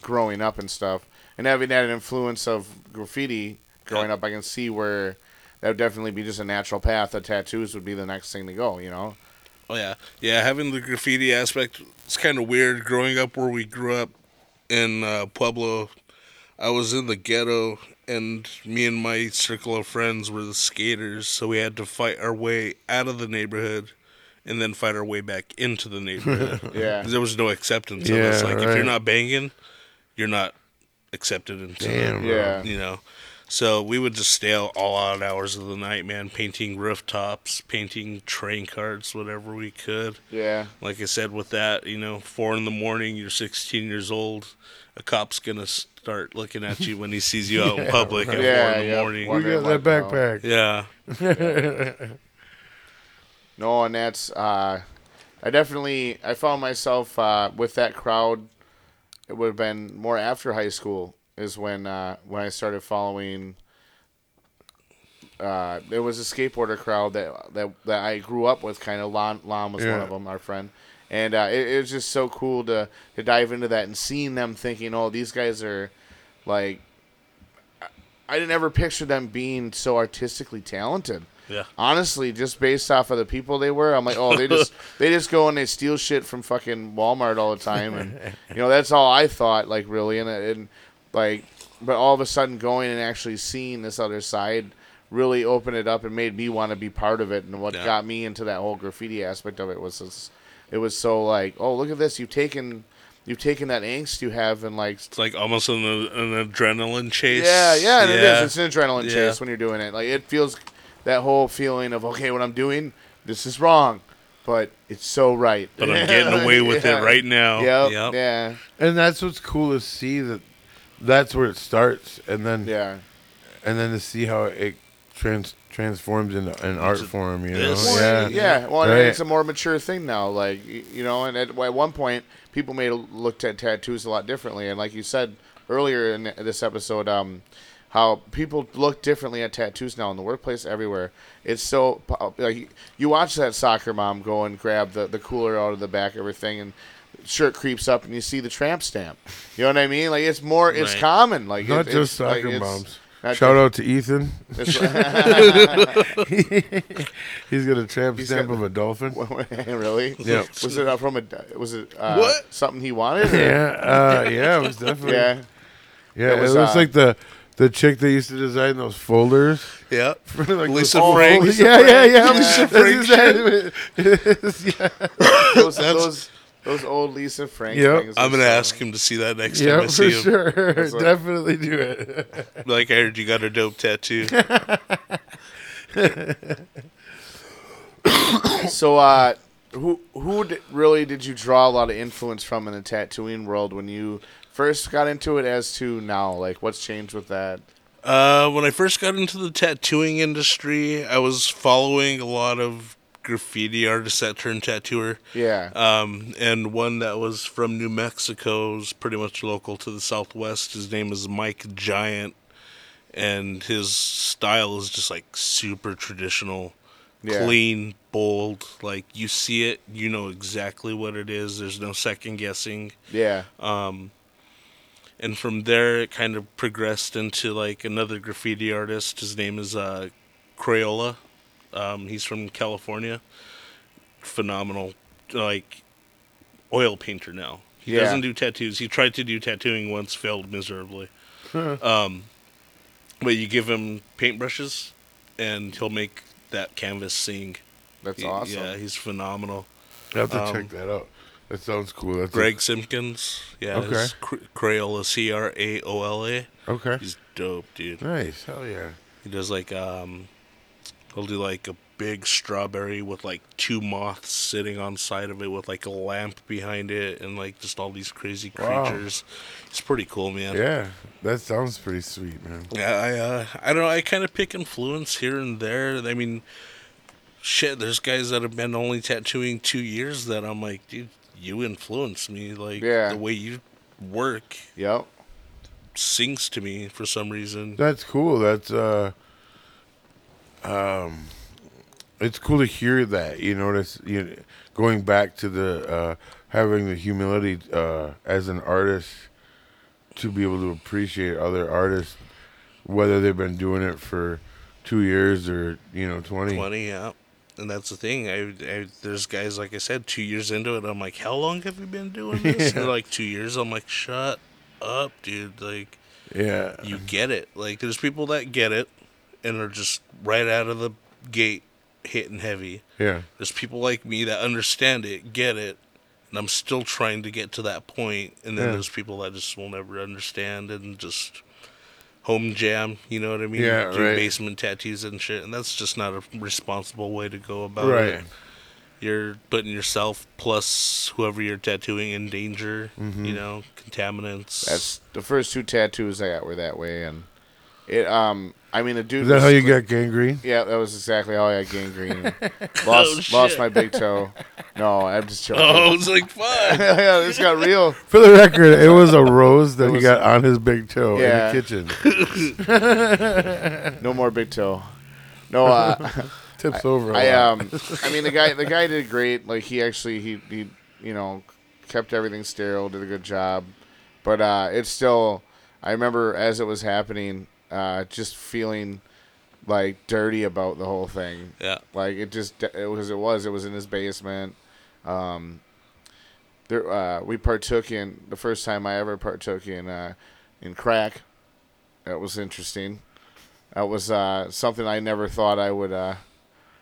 growing up and stuff. And having that influence of graffiti growing up, I can see where that would definitely be just a natural path. That tattoos would be the next thing to go. You know? Oh yeah, yeah. Having the graffiti aspect, it's kind of weird. Growing up where we grew up in uh, Pueblo, I was in the ghetto, and me and my circle of friends were the skaters. So we had to fight our way out of the neighborhood, and then fight our way back into the neighborhood. Yeah. 'Cause there was no acceptance of us. Yeah, Like if you're not banging, you're not accepted into. the- Damn. bro. Yeah. you know. So we would just stay out all odd hours of the night, man, painting rooftops, painting train carts, whatever we could. Yeah. Like I said, with that, you know, four in the morning, you're 16 years old. A cop's gonna start looking at you when he sees you out in public at Yeah, four in the yeah. morning. We Wondering got that what, no. backpack. Yeah, No, and that's uh, I definitely I found myself uh, with that crowd. It would have been more after high school is when uh, when I started following. Uh, there was a skateboarder crowd that that, that I grew up with. Kind of Lon, Lon was one of them, our friend, and uh, it, it was just so cool to to dive into that and seeing them thinking, oh, these guys are like. I- I didn't ever picture them being so artistically talented yeah. honestly, just based off of the people they were, I'm like, oh, they just they just go and they steal shit from fucking Walmart all the time, and you know that's all I thought, like really, and and like, but all of a sudden going and actually seeing this other side really opened it up and made me want to be part of it, and what Yeah. got me into that whole graffiti aspect of it was this, it was so like, oh, look at this, you've taken. You've taken that angst you have and like It's like almost an, an adrenaline chase. yeah, yeah, and yeah. it is. It's an adrenaline Yeah. chase when you're doing it. Like it feels that whole feeling of okay, what I'm doing, this is wrong, but it's so right. But I'm getting away with Yeah. it right now. Yep, Yep. Yeah. And that's what's cool to see that that's where it starts, and then Yeah. and then to see how it trans transforms into an art form. You know, this. yeah, Yeah. Well, Right. it's a more mature thing now. Like you know, and at, at one point, people may have looked at tattoos a lot differently. And like you said earlier in this episode, um, how people look differently at tattoos now in the workplace everywhere. It's so like you watch that soccer mom go and grab the the cooler out of the back, of everything, and shirt creeps up, and you see the tramp stamp. You know what I mean? Like it's more, it's Right. common. Like not it- just it's, like, soccer it's- moms. not Shout just- out to Ethan. it's- He's got a tramp He's stamp got- of a dolphin. really? Yeah. Was it uh, from a? Was it uh, What? something he wanted? or- Yeah, uh, yeah, it was definitely. Yeah. yeah. It was, it looks uh, like the the chick that used to design those folders. Yeah. For like Lisa those- Frank. Yeah, yeah, yeah. Lisa That's Frank exactly what it is, yeah. Those, those, those old Lisa Frank Yep. things. I'm gonna so- ask him to see that next time I for see him. sure. That's what- Definitely do it. Like I heard you got a dope tattoo. So, uh, who who d- really did you draw a lot of influence from in the tattooing world when you first got into it, as to now? Like, what's changed with that? Uh, when I first got into the tattooing industry, I was following a lot of graffiti artists that turned tattooer. Yeah. Um, and one that was from New Mexico is pretty much local to the Southwest. His name is Mike Giant. and his style is just like super traditional, Yeah. clean, bold. Like you see it, you know exactly what it is. There's no second guessing. Yeah. Um, and from there, it kind of progressed into like another graffiti artist. His name is uh, Craola. Um, he's from California. Phenomenal, like oil painter now. He Yeah. doesn't do tattoos. He tried to do tattooing once, failed miserably. um, but you give him paintbrushes, and he'll make that canvas sing. That's He- awesome. Yeah, he's phenomenal. I have to Um, check that out. That sounds cool. That's a- Greg Simkins. Yeah, Okay. it's Cr- Craola, C R A O L A. okay. He's dope, dude. Nice. Hell yeah. He does like um, he'll do like a big strawberry with like two moths sitting on side of it with like a lamp behind it and like just all these crazy Wow. creatures. It's pretty cool, man. Yeah, that sounds pretty sweet, man. Yeah, I uh, I don't know. I kind of pick influence here and there. I mean, shit. There's guys that have been only tattooing two years that I'm like, dude, you influence me. Like Yeah. the way you work Yep. sings to me for some reason. That's cool. That's uh, um, it's cool to hear that. You notice, you know, going back to the uh, having the humility uh, as an artist to be able to appreciate other artists, whether they've been doing it for two years or you know twenty. Twenty, yeah. And that's the thing. I, I there's guys like I said, two years into it. I'm like, how long have you been doing this? They're like two years. I'm like, shut up, dude. Like Yeah, you get it. Like there's people that get it and are just right out of the gate hitting heavy. yeah, There's people like me that understand it, get it, and I'm still trying to get to that point. And then Yeah. there's people that just will never understand and just home jam. You know what I mean? Yeah, Do right. basement tattoos and shit, and that's just not a responsible way to go about right. it. You're putting yourself plus whoever you're tattooing in danger. Mm-hmm. You know, contaminants. That's the first two tattoos I got were that way, and it. Um, I mean, the dude. Is that was how you cle- got gangrene? Yeah, that was exactly how I got gangrene. lost, Oh, lost my big toe. No, I'm just joking. Oh, it's like fuck. yeah, this got real. For the record, it was a rose that It he got on his big toe Yeah. in the kitchen. No more big toe. No, uh, Tips over. I lot. um, I mean the guy, the guy did great. Like he actually, he, he, you know, kept everything sterile, did a good job. But uh, it's still, I remember as it was happening, uh, just feeling like dirty about the whole thing. Yeah. Like it just it was it was it was in his basement. Um, there uh, we partook in the first time I ever partook in uh, in crack. That was interesting. That was uh, something I never thought I would uh,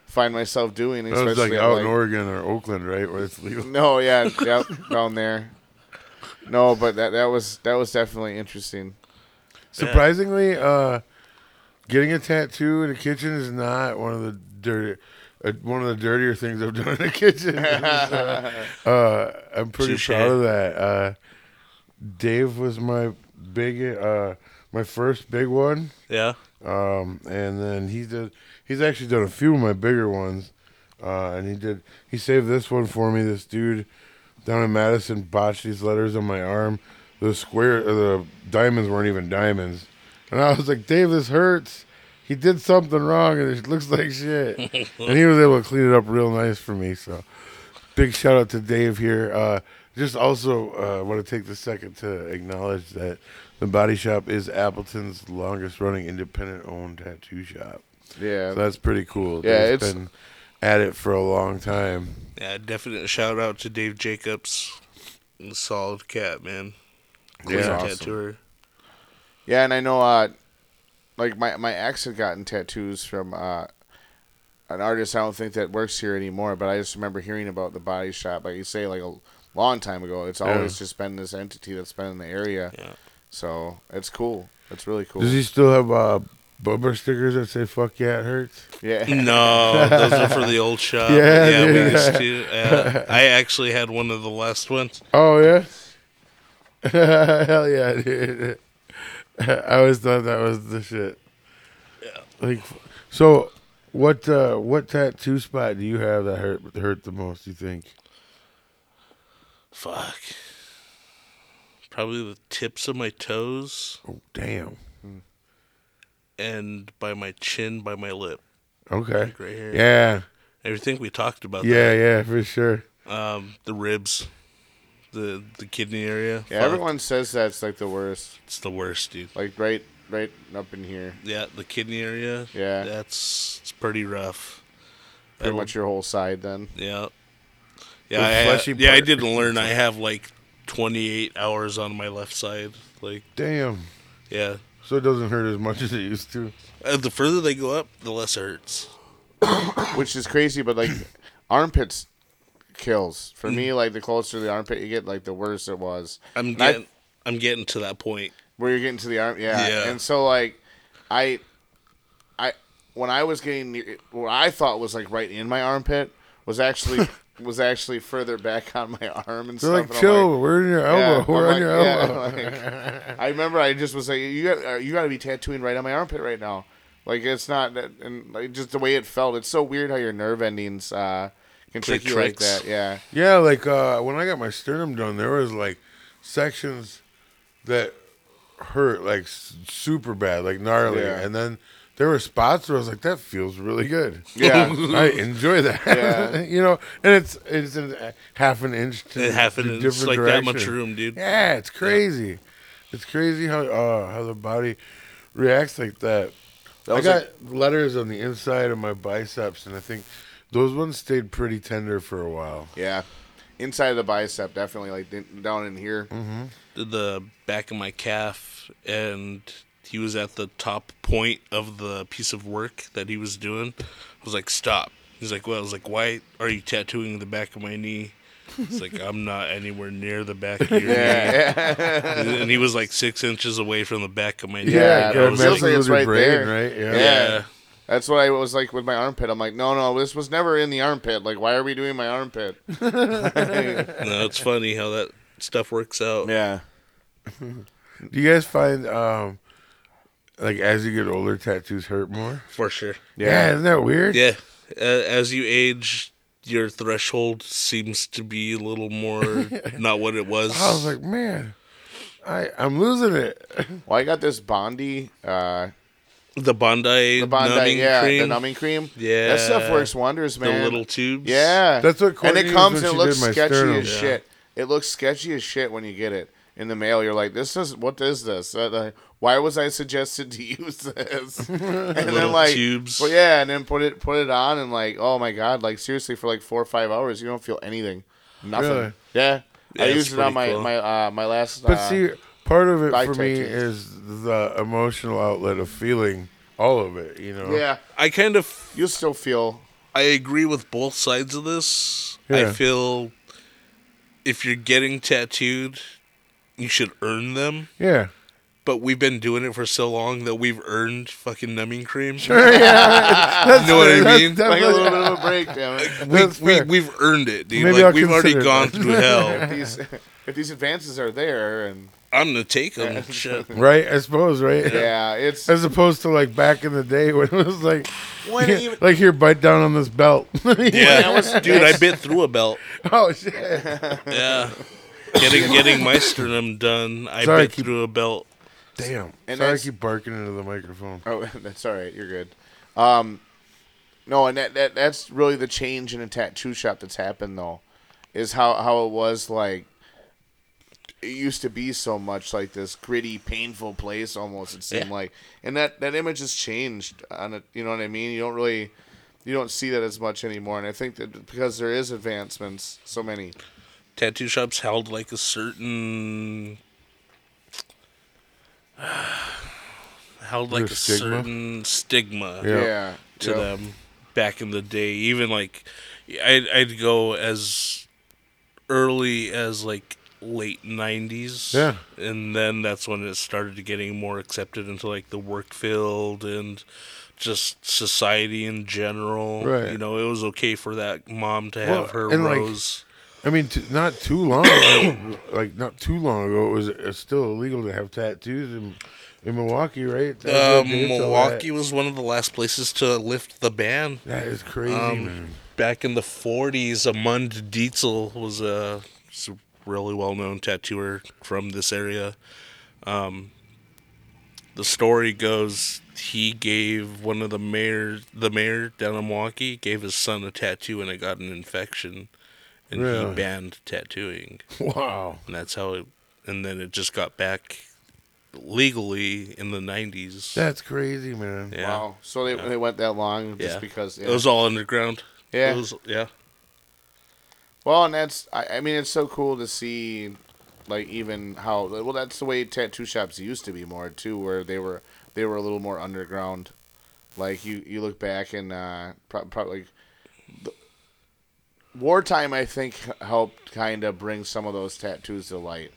find myself doing. That was like out like- in Oregon or Oakland, right, where it's legal. No, yeah, yep, down there. No, but that that was that was definitely interesting. Surprisingly, uh, getting a tattoo in the kitchen is not one of the dirty, uh, one of the dirtier things I've done in the kitchen. uh, uh, I'm pretty Touche. proud of that. Uh, Dave was my big, uh, my first big one, Yeah. um, and then he did. He's actually done a few of my bigger ones, uh, and he did. He saved this one for me. This dude down in Madison botched these letters on my arm. The square, or the diamonds weren't even diamonds, and I was like, "Dave, this hurts." He did something wrong, and it looks like shit. and he was able to clean it up real nice for me. So, big shout out to Dave here. Uh, just also uh, want to take the second to acknowledge that the Body Shop is Appleton's longest running independent owned tattoo shop. Yeah, So that's pretty cool. Yeah, Dave's it's- been at it for a long time. Yeah, definite shout out to Dave Jacobs. Solid cat, man. Yeah. Awesome. tattooer. Yeah, and I know, uh, like my my ex had gotten tattoos from uh, an artist. I don't think that works here anymore, but I just remember hearing about the body shop, like you say, like a long time ago. It's Yeah. always just been this entity that's been in the area. Yeah. So it's cool. It's really cool. Does he still have uh, bumper stickers that say "fuck yeah, it hurts"? yeah. No, those are for the old shop. Yeah, yeah, we used to. Uh, I actually had one of the last ones. Oh yeah, hell yeah, dude. I always thought that was the shit. Yeah. Like, so what? Uh, what tattoo spot do you have that hurt hurt the most? You think? Fuck. Probably the tips of my toes. Oh damn. and by my chin, by my lip, Okay. like right here. Yeah. Everything we talked about. Yeah, yeah, for sure. Um, the ribs, the the kidney area. Yeah, Fuck, everyone says that's like the worst. It's the worst, dude. Like right, right up in here. Yeah, the kidney area. Yeah. That's it's pretty rough. Pretty That'll- much your whole side then. Yeah. Yeah, I, fleshy yeah, I didn't learn. I have like 28 hours on my left side. Like, Damn. yeah. So it doesn't hurt as much as it used to. Uh, the further they go up, the less it hurts. Which is crazy, but like armpits kills. For me, like the closer to the armpit you get, like the worse it was. I'm And I- getting, I'm getting to that point. where you're getting to the arm yeah. Yeah. and so like i i when i was getting near, what i thought was like right in my armpit was actually was actually further back on my arm and They're stuff like, and I'm chill, we're in your elbow, yeah, we're I'm on your yeah, elbow. like, i remember i just was like you got uh, you got to be tattooing right on my armpit right now like it's not that and like just the way it felt it's so weird how your nerve endings uh can Play trick you like that yeah yeah, like uh, when I got my sternum done, there was like sections that hurt like s- super bad, like gnarly, Yeah. and then there were spots where I was like, that feels really good. yeah I enjoy that. Yeah. you know, and it's it's a half an inch to It happened. to It's different like that much direction. room, dude. Yeah, it's crazy. It's crazy how uh, how the body reacts like that. That I was got like- letters on the inside of my biceps, and I think those ones stayed pretty tender for a while. yeah inside of the bicep definitely like down in here mm-hmm. Did the back of my calf, and he was at the top point of the piece of work that he was doing. I was like, "Stop." He's like, "Well," I was like, "Why are you tattooing the back of my knee?" It's like I'm not anywhere near the back of your knee, yeah and he was like six inches away from the back of my knee. Yeah, it it messes feels like it's right brain, there. right? Yeah. Yeah. yeah. That's what I was like with my armpit. I'm like, no, no, this was never in the armpit. Like, why are we doing my armpit? No, it's funny how that stuff works out. yeah. Do you guys find um like as you get older, tattoos hurt more? For sure. Yeah, isn't that weird? Yeah, uh, as you age, your threshold seems to be a little more not what it was. I was like, man, I I'm losing it. Well, I got this Bondi, uh, the Bondi, the Bondi, numbing yeah, cream, the numbing cream. Yeah. that stuff works wonders, man. the little tubes. yeah, That's what and Courtney it comes and it she looks did my sketchy sternum. as Yeah. shit. It looks sketchy as shit when you get it in the mail. You're like, this is what is this? Uh, uh, why was I suggested to use this? and then like, tubes. well, yeah, and then put it put it on and like, oh my god, like seriously, for like four or five hours, you don't feel anything, nothing. Really? Yeah, Yeah, I it's used it on my cool. my uh, my last. But uh, see, part of it thigh for me tattoos. is the emotional outlet of feeling all of it. You know. yeah, I kind of you still feel I agree with both sides of this. Yeah. I feel if you're getting tattooed, you should earn them. Yeah. But we've been doing it for so long that we've earned fucking numbing cream. Sure. Yeah. That's You know what I that's mean? like a little bit of a break. Damn it. We, That's we, fair. we've earned it, dude. Maybe like I'll we've already consider gone that. through hell. if these if these advances are there and I'm gonna take them. Shit. Right. I suppose. Right. yeah, it's As opposed to like back in the day when it was like, when yeah, even, like here, bite down on this belt. Yeah, dude, I bit through a belt. oh shit. Yeah, getting getting my sternum done, I Sorry, bit keep- through a belt. Damn. And Sorry, I that's- keep barking into the microphone. Oh, that's all right. You're good. Um, no, and that, that that's really the change in a tattoo shop that's happened though, is how how it was like. It used to be so much like this gritty, painful place almost. It seemed Yeah. like, and that that image has changed. On it, you know what I mean. You don't really, you don't see that as much anymore. And I think that because there is advancements, so many. Tattoo shops held like a certain held like Like a a stigma? certain stigma Yeah. Yeah. to Yep. them back in the day. Even like I'd I'd go as early as like late nineties. Yeah. And then that's when it started getting more accepted into like the work field and just society in general. Right. You know, it was okay for that mom to Well, have her and, like, rose. I mean, t- not too long, ago, like not too long ago, it was uh, still illegal to have tattoos in in Milwaukee, right? That was okay till Milwaukee was one of the last places to lift the ban. That, is crazy, Um. Back in the 40s, Amund Dietzel was a really well known tattooer from this area. Um, the story goes he gave one of the mayor the mayor down in Milwaukee gave his son a tattoo and it got an infection and Really? he banned tattooing Wow. and that's how it and then it just got back legally in the 90s That's crazy, man. yeah Wow. So they, they went that long just Yeah. because. it was all underground Yeah. It was- yeah Well, and that's I, I mean it's so cool to see, like even how well that's the way tattoo shops used to be more too, where they were they were a little more underground. Like you you look back and uh, pro- probably the, wartime I think helped kind of bring some of those tattoos to light.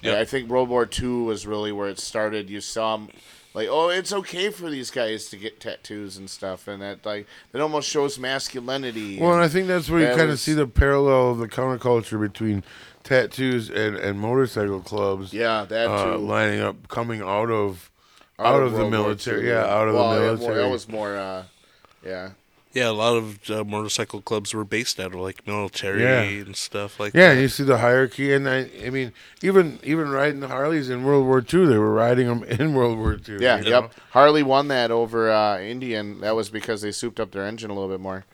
Yeah, I think World War II was really where it started. You saw like, oh, it's okay for these guys to get tattoos and stuff, and that like it almost shows masculinity. Well, and I think that's where you That kind of see the parallel of the counterculture between tattoos and, and motorcycle clubs. yeah, that uh, lining up, coming out of out, of, the military. Yeah, out of well, the military. that was more, uh, yeah. Yeah a lot of uh, motorcycle clubs were based out of like military Yeah. and stuff like yeah, that and you see the hierarchy, and I, I mean, even even riding the Harleys in World War II, they were riding them in World War II. Yeah, yep. know? Harley won that over uh, Indian. That was because they souped up their engine a little bit more.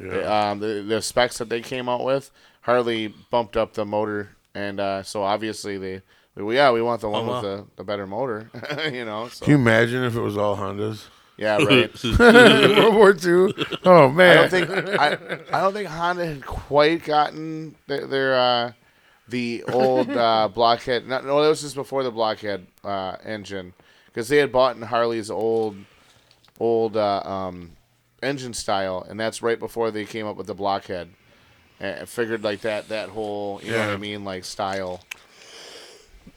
Yeah. Um, the, the specs that they came out with, Harley bumped up the motor, and uh, so obviously they, well, yeah, we want the one Oh, with the, the better motor, you know. So Can you imagine if it was all Hondas? Yeah, right. World War II. Oh man, I don't think I, I don't think Honda had quite gotten their, their uh, the old uh, blockhead. No, no, that was just before the blockhead uh, engine because they had bought in Harley's old old uh, um, engine style, and that's right before they came up with the blockhead. And I figured like that that whole you know what I mean like style.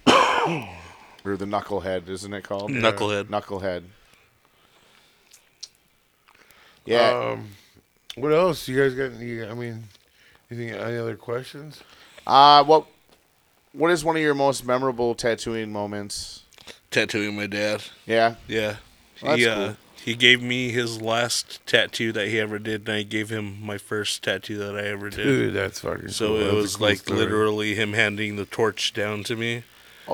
or the knucklehead, isn't it called? knucklehead Knucklehead. Yeah. Um, what else? You guys got? Any, I mean, you think any other questions? Uh, what what is one of your most memorable tattooing moments? tattooing my dad Yeah. Yeah. Well, he that's uh, cool. he gave me his last tattoo that he ever did, and I gave him my first tattoo that I ever did. Dude, that's fucking. so cool. it That's was cool like story. literally him handing the torch down to me.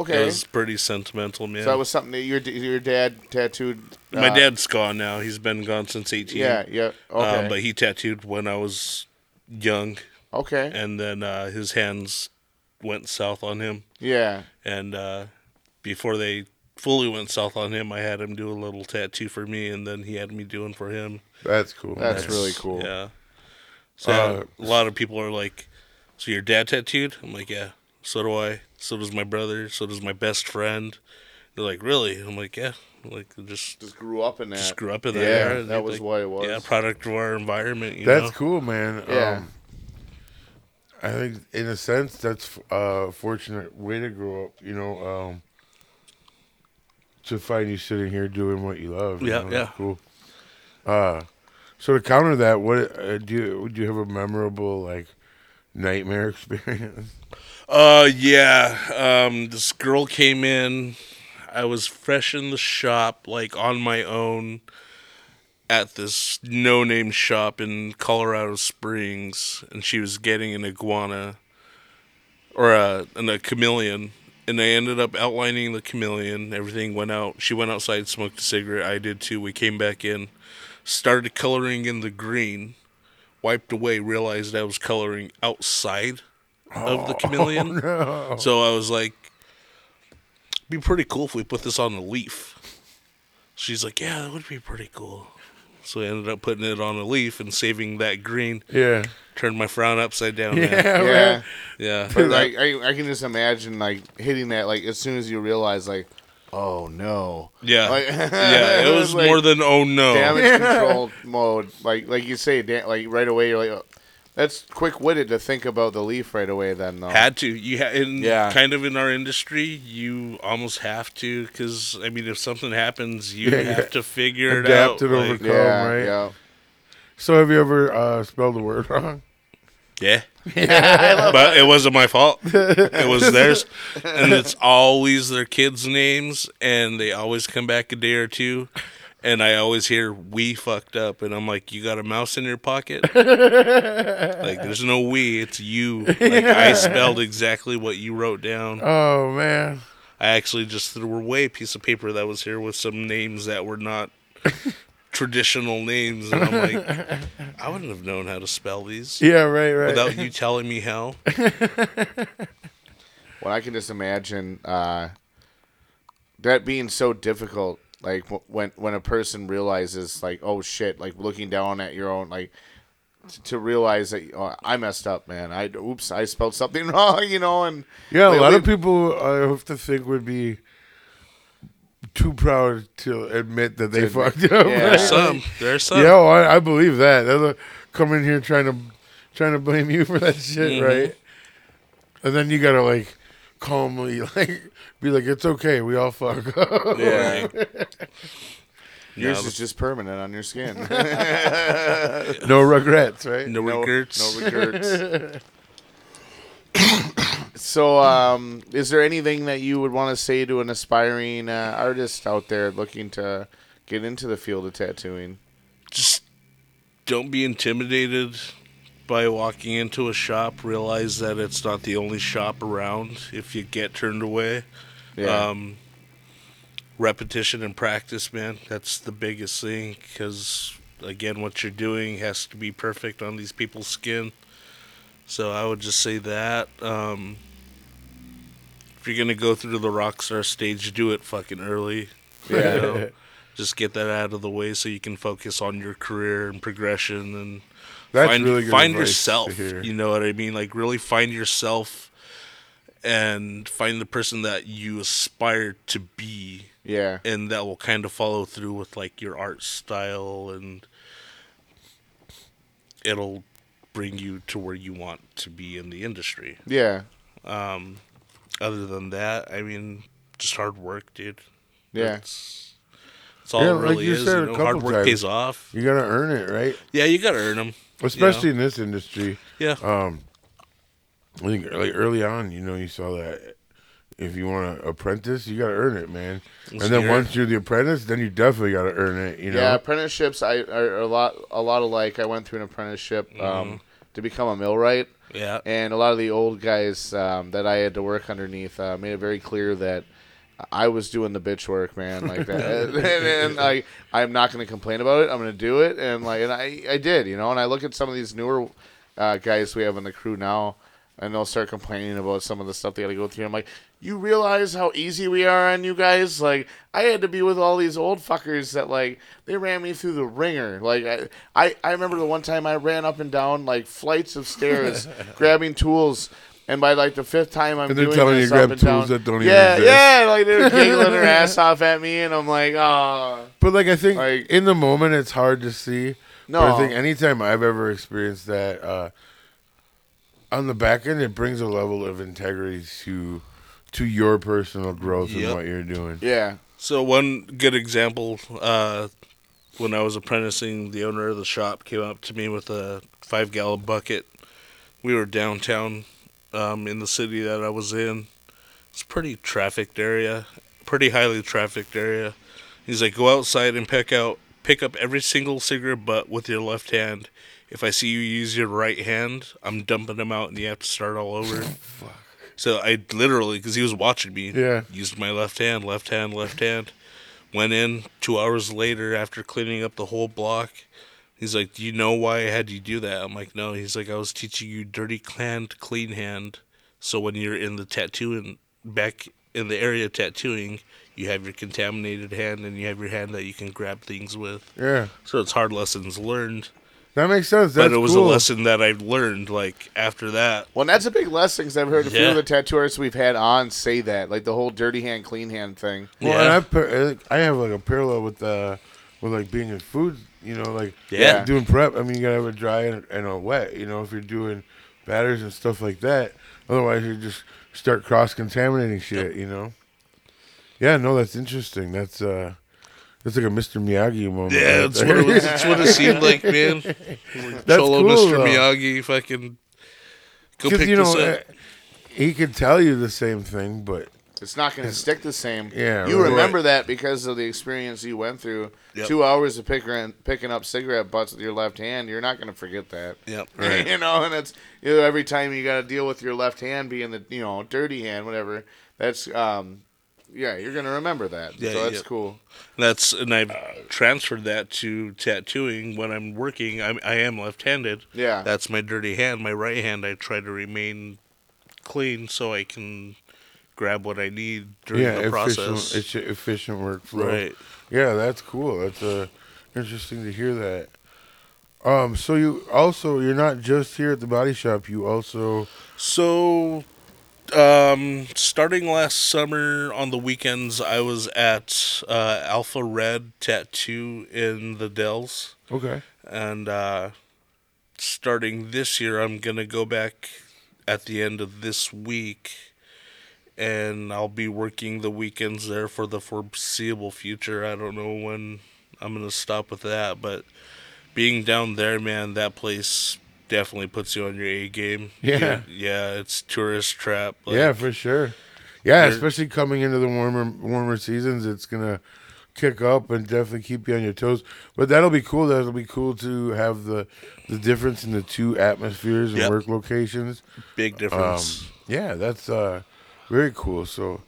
Okay. It was pretty sentimental, man. So that was something that your your dad tattooed. my uh, dad's gone now. He's been gone since 18. Yeah. Yeah. Okay. Um, but he tattooed when I was young, okay. and then uh, his hands went south on him. Yeah. And uh, before they fully went south on him, I had him do a little tattoo for me, and then he had me doing for him. That's cool. That's man. really cool. Yeah. So Uh, a lot of people are like, "So your dad tattooed?" I'm like, "Yeah." So do I. So does my brother. So does my best friend. They're like, "Really?" I'm like, "Yeah." Like just Just grew up in that. just grew up in yeah. there. That was like, what it was. Yeah, product of our environment. You That's know? cool, man. Yeah. Um, I think, in a sense, that's a fortunate way to grow up. You know, um, to find you sitting here doing what you love. you Yeah, know, yeah. that's Cool. Uh, so to counter that, what uh, do you do? You have a memorable like nightmare experience? Uh, yeah. Um, this girl came in. I was fresh in the shop, like on my own, at this no-name shop in Colorado Springs, and she was getting an iguana or a, and a chameleon. And I ended up outlining the chameleon. Everything went out. She went outside, smoked a cigarette. I did too. We came back in, started coloring in the green, wiped away, realized I was coloring outside of the oh, chameleon. So I was like, be pretty cool if we put this on a leaf. She's like, yeah, that would be pretty cool. So I ended up putting it on a leaf and saving that green. Yeah. Turned my frown upside down. Yeah, man. Yeah. man. Yeah. But like I, I can just imagine like hitting that like as soon as you realize like, oh no. Yeah. Like, yeah. It was like more than oh no. damage control mode. Like like you say, da- like right away you're like, oh, that's quick witted to think about the leaf right away. Then though. Had to. You ha- in Yeah. kind of in our industry, you almost have to because I mean, if something happens, you Yeah, have yeah. to figure it Adapt out. and like- overcome. yeah, right? yeah. So have you ever uh, spelled the word wrong? Yeah. but it wasn't my fault. It was theirs. And it's always their kids' names and they always come back a day or two. And I always hear we fucked up and I'm like, You got a mouse in your pocket? like there's no we, it's you. Like I spelled exactly what you wrote down. Oh man. I actually just threw away a piece of paper that was here with some names that were not traditional names, and I'm like, I wouldn't have known how to spell these Yeah, right, right. without you telling me how. Well, I can just imagine uh, that being so difficult. Like when when a person realizes, like, oh shit, like looking down at your own, like t- to realize that oh, I messed up, man. I oops, I spelled something wrong, you know, and yeah, a lot we- of people I have to think would be too proud to admit that they admit- fucked up. yeah. There's some. There's some. Yeah, oh, I, I believe that. They'll come in here trying to trying to blame you for that shit, Mhm. right? And then you gotta like calmly like be like, it's okay, we all fuck up. yeah, Yours is just permanent on your skin. no regrets, right? no no, regrets. no regrets. so, um, is there anything that you would want to say to an aspiring uh, artist out there looking to get into the field of tattooing? just don't be intimidated by walking into a shop. Realize that it's not the only shop around. If you get turned away, Yeah, um, repetition and practice, man, that's the biggest thing. Because again, what you're doing has to be perfect on these people's skin. So I would just say that. Um, if you're gonna go through the rock star stage, do it fucking early. you Yeah. know? just get that out of the way so you can focus on your career and progression and That's find really find yourself. You know what I mean? Like really find yourself and find the person that you aspire to be yeah, and that will kind of follow through with like your art style and it'll bring you to where you want to be in the industry. yeah, Um other than that, I mean just hard work, dude. yeah. That's, that's all Yeah, it like really you is. said you know, hard work times. pays off. You gotta earn it, right? Yeah, you gotta earn them. Especially in this industry. Yeah. Um, I think like early on, you know, you saw that if you want to apprentice, you got to earn it, man. And then once you're the apprentice, then you definitely got to earn it. You know, Yeah, apprenticeships I are a lot a lot alike. I went through an apprenticeship Mm-hmm. um, to become a millwright, Yeah. and a lot of the old guys um, that I had to work underneath uh, made it very clear that I was doing the bitch work, man, like that. and, and I I'm not going to complain about it. I'm going to do it, and like and I I did, you know. And I look at some of these newer uh, guys we have in the crew now. And they'll start complaining about some of the stuff they got to go through. I'm like, you realize how easy we are on you guys? Like, I had to be with all these old fuckers that like they ran me through the ringer. Like, I, I, I remember the one time I ran up and down like flights of stairs, grabbing tools. And by like the fifth time I'm And they're doing telling you this to grab tools down, that don't even yeah, exist. yeah, like they're giggling their ass off at me, and I'm like, oh, but like I think Like- in the moment it's hard to see. no, But I think anytime I've ever experienced that, uh, on the back end, it brings a level of integrity to to your personal growth and Yep. what you're doing. yeah, So one good example, uh, when I was apprenticing, the owner of the shop came up to me with a five gallon bucket. We were downtown, um, in the city that I was in. It's a pretty trafficked area, pretty highly trafficked area. He's like, go outside and pick out, pick up every single cigarette butt with your left hand. If I see you use your right hand, I'm dumping them out, and you have to start all over. Fuck. So I literally, because he was watching me, Yeah. used my left hand, left hand, left hand. Went in two hours later after cleaning up the whole block. He's like, "Do you know why I had you do that?" I'm like, "No." He's like, "I was teaching you dirty hand, clean hand, so when you're in the tattooing back in the area tattooing, you have your contaminated hand and you have your hand that you can grab things with. Yeah, So it's hard lessons learned, that makes sense. That's but it was cool. a lesson that I learned like after that. Well, that's a big lesson because I've heard a few of the tattoo artists we've had on say that, like the whole dirty hand, clean hand thing. Well, Yeah. and I par- I have like a parallel with uh with like being in food. You know, like Yeah. doing prep. I mean, you gotta have a dry and, and a wet. You know, if you're doing batters and stuff like that. Otherwise, you just start cross contaminating shit. You know. Yeah, no, that's interesting. That's uh, that's like a Mr. Miyagi moment. Yeah, right that's what it was. That's what it seemed like, man. That's Cholo, cool, Mr. though. Miyagi, fucking go 'Cause, pick you know, this up. uh, he could tell you the same thing, but It's not going to stick the same. Yeah, you right. remember that because of the experience you went through. Yep. Two hours of picking picking up cigarette butts with your left hand. You're not going to forget that. Yep. Right. you know, and it's you know every time you got to deal with your left hand being the you know dirty hand, whatever. That's um, yeah, you're gonna remember that. Yeah, so that's yeah. cool. That's and I've transferred that to tattooing when I'm working. I'm, I am left-handed. Yeah. That's my dirty hand. My right hand, I try to remain clean so I can grab what I need during yeah, the efficient, process. it's a efficient workflow. Right. Yeah, that's cool. That's uh, interesting to hear that. Um, so you also you're not just here at the body shop. You also So, um, starting last summer on the weekends, I was at uh, Alpha Red Tattoo in the Dells. okay. and uh, starting this year, I'm gonna go back at the end of this week, and I'll be working the weekends there for the foreseeable future. I don't know when I'm gonna stop with that, but being down there, man, that place definitely puts you on your A game. Yeah. yeah, it's tourist trap. like- yeah, for sure. Yeah, especially coming into the warmer warmer seasons, it's gonna kick up and definitely keep you on your toes. But that'll be cool. That'll be cool to have the the difference in the two atmospheres and Yep. work locations. big Um, difference. yeah, that's uh very cool. So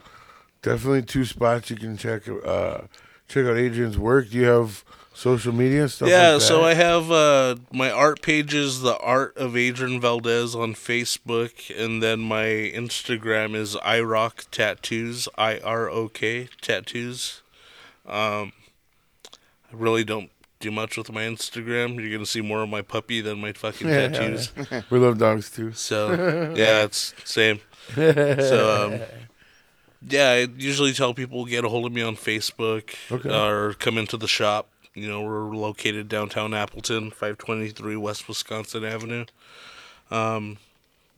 definitely two spots you can check uh check out Adrian's work. Do you have social media stuff? yeah, like so? I have uh, my art pages, the Art of Adrian Valdez on Facebook, and then my Instagram is I Rock Tattoos, I R O K Tattoos. Um, I really don't do much with my Instagram. You're gonna see more of my puppy than my fucking tattoos. we love dogs too. So yeah, it's same. So um, yeah, I usually tell people get a hold of me on Facebook Okay. or come into the shop. You know, we're located downtown Appleton, 523 West Wisconsin Avenue. Um,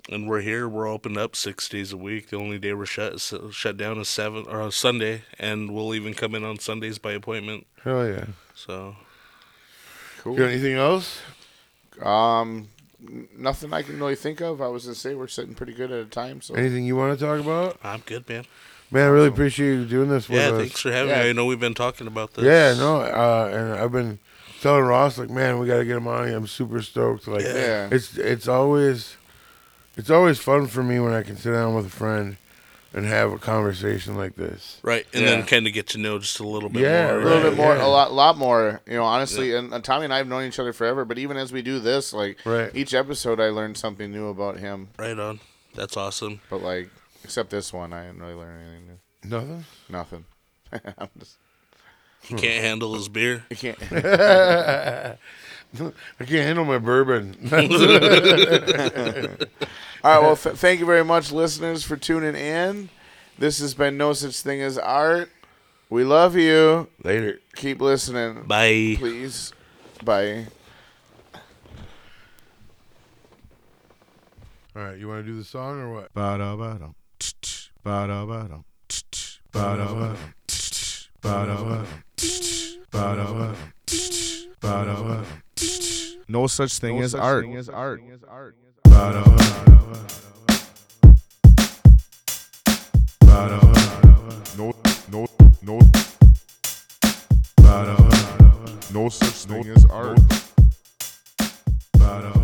and we're here. We're open up six days a week. The only day we're shut is, shut down is seven or Sunday, and we'll even come in on Sundays by appointment. Hell yeah. So Cool. Got anything else? Um, nothing I can really think of. I was gonna say we're sitting pretty good at a time. So Anything you want to talk about? I'm good, man. Man, I really appreciate you doing this with Yeah, us. thanks for having Yeah. me. I know we've been talking about this. Yeah, no, uh, and I've been telling Ross like, man, we got to get him on. here. I'm super stoked. Like, Yeah. Yeah. it's it's always it's always fun for me when I can sit down with a friend and have a conversation like this. Right, and Yeah. then kind of get to know just a little bit Yeah, more. a little Right, bit more, yeah. a lot, lot more. You know, honestly, and, and Tommy and I have known each other forever. But even as we do this, like Right. each episode, I learned something new about him. Right on. That's awesome. But like, except this one, I didn't really learn anything new. Nothing. Nothing. I'm just, He can't handle his beer. you can't. I can't handle my bourbon. All right. Well, th- thank you very much, listeners, for tuning in. This has been No Such Thing as Art. We love you. Later. Keep listening, Bye. please. Bye. All right, you want to do the song or what? Ba-da-ba-dum, ba-da-ba-dum, ba-da-ba-dum, ba-da-ba-dum, ba-da-ba-dum, tch-tch, ba-da-ba-dum, tch-tch. No such thing as art. Ba-da-ba-dum, ba-da-ba-dum, No, no, no, ba-da-ba-dum, no such thing as art. ba-da-ba-dum.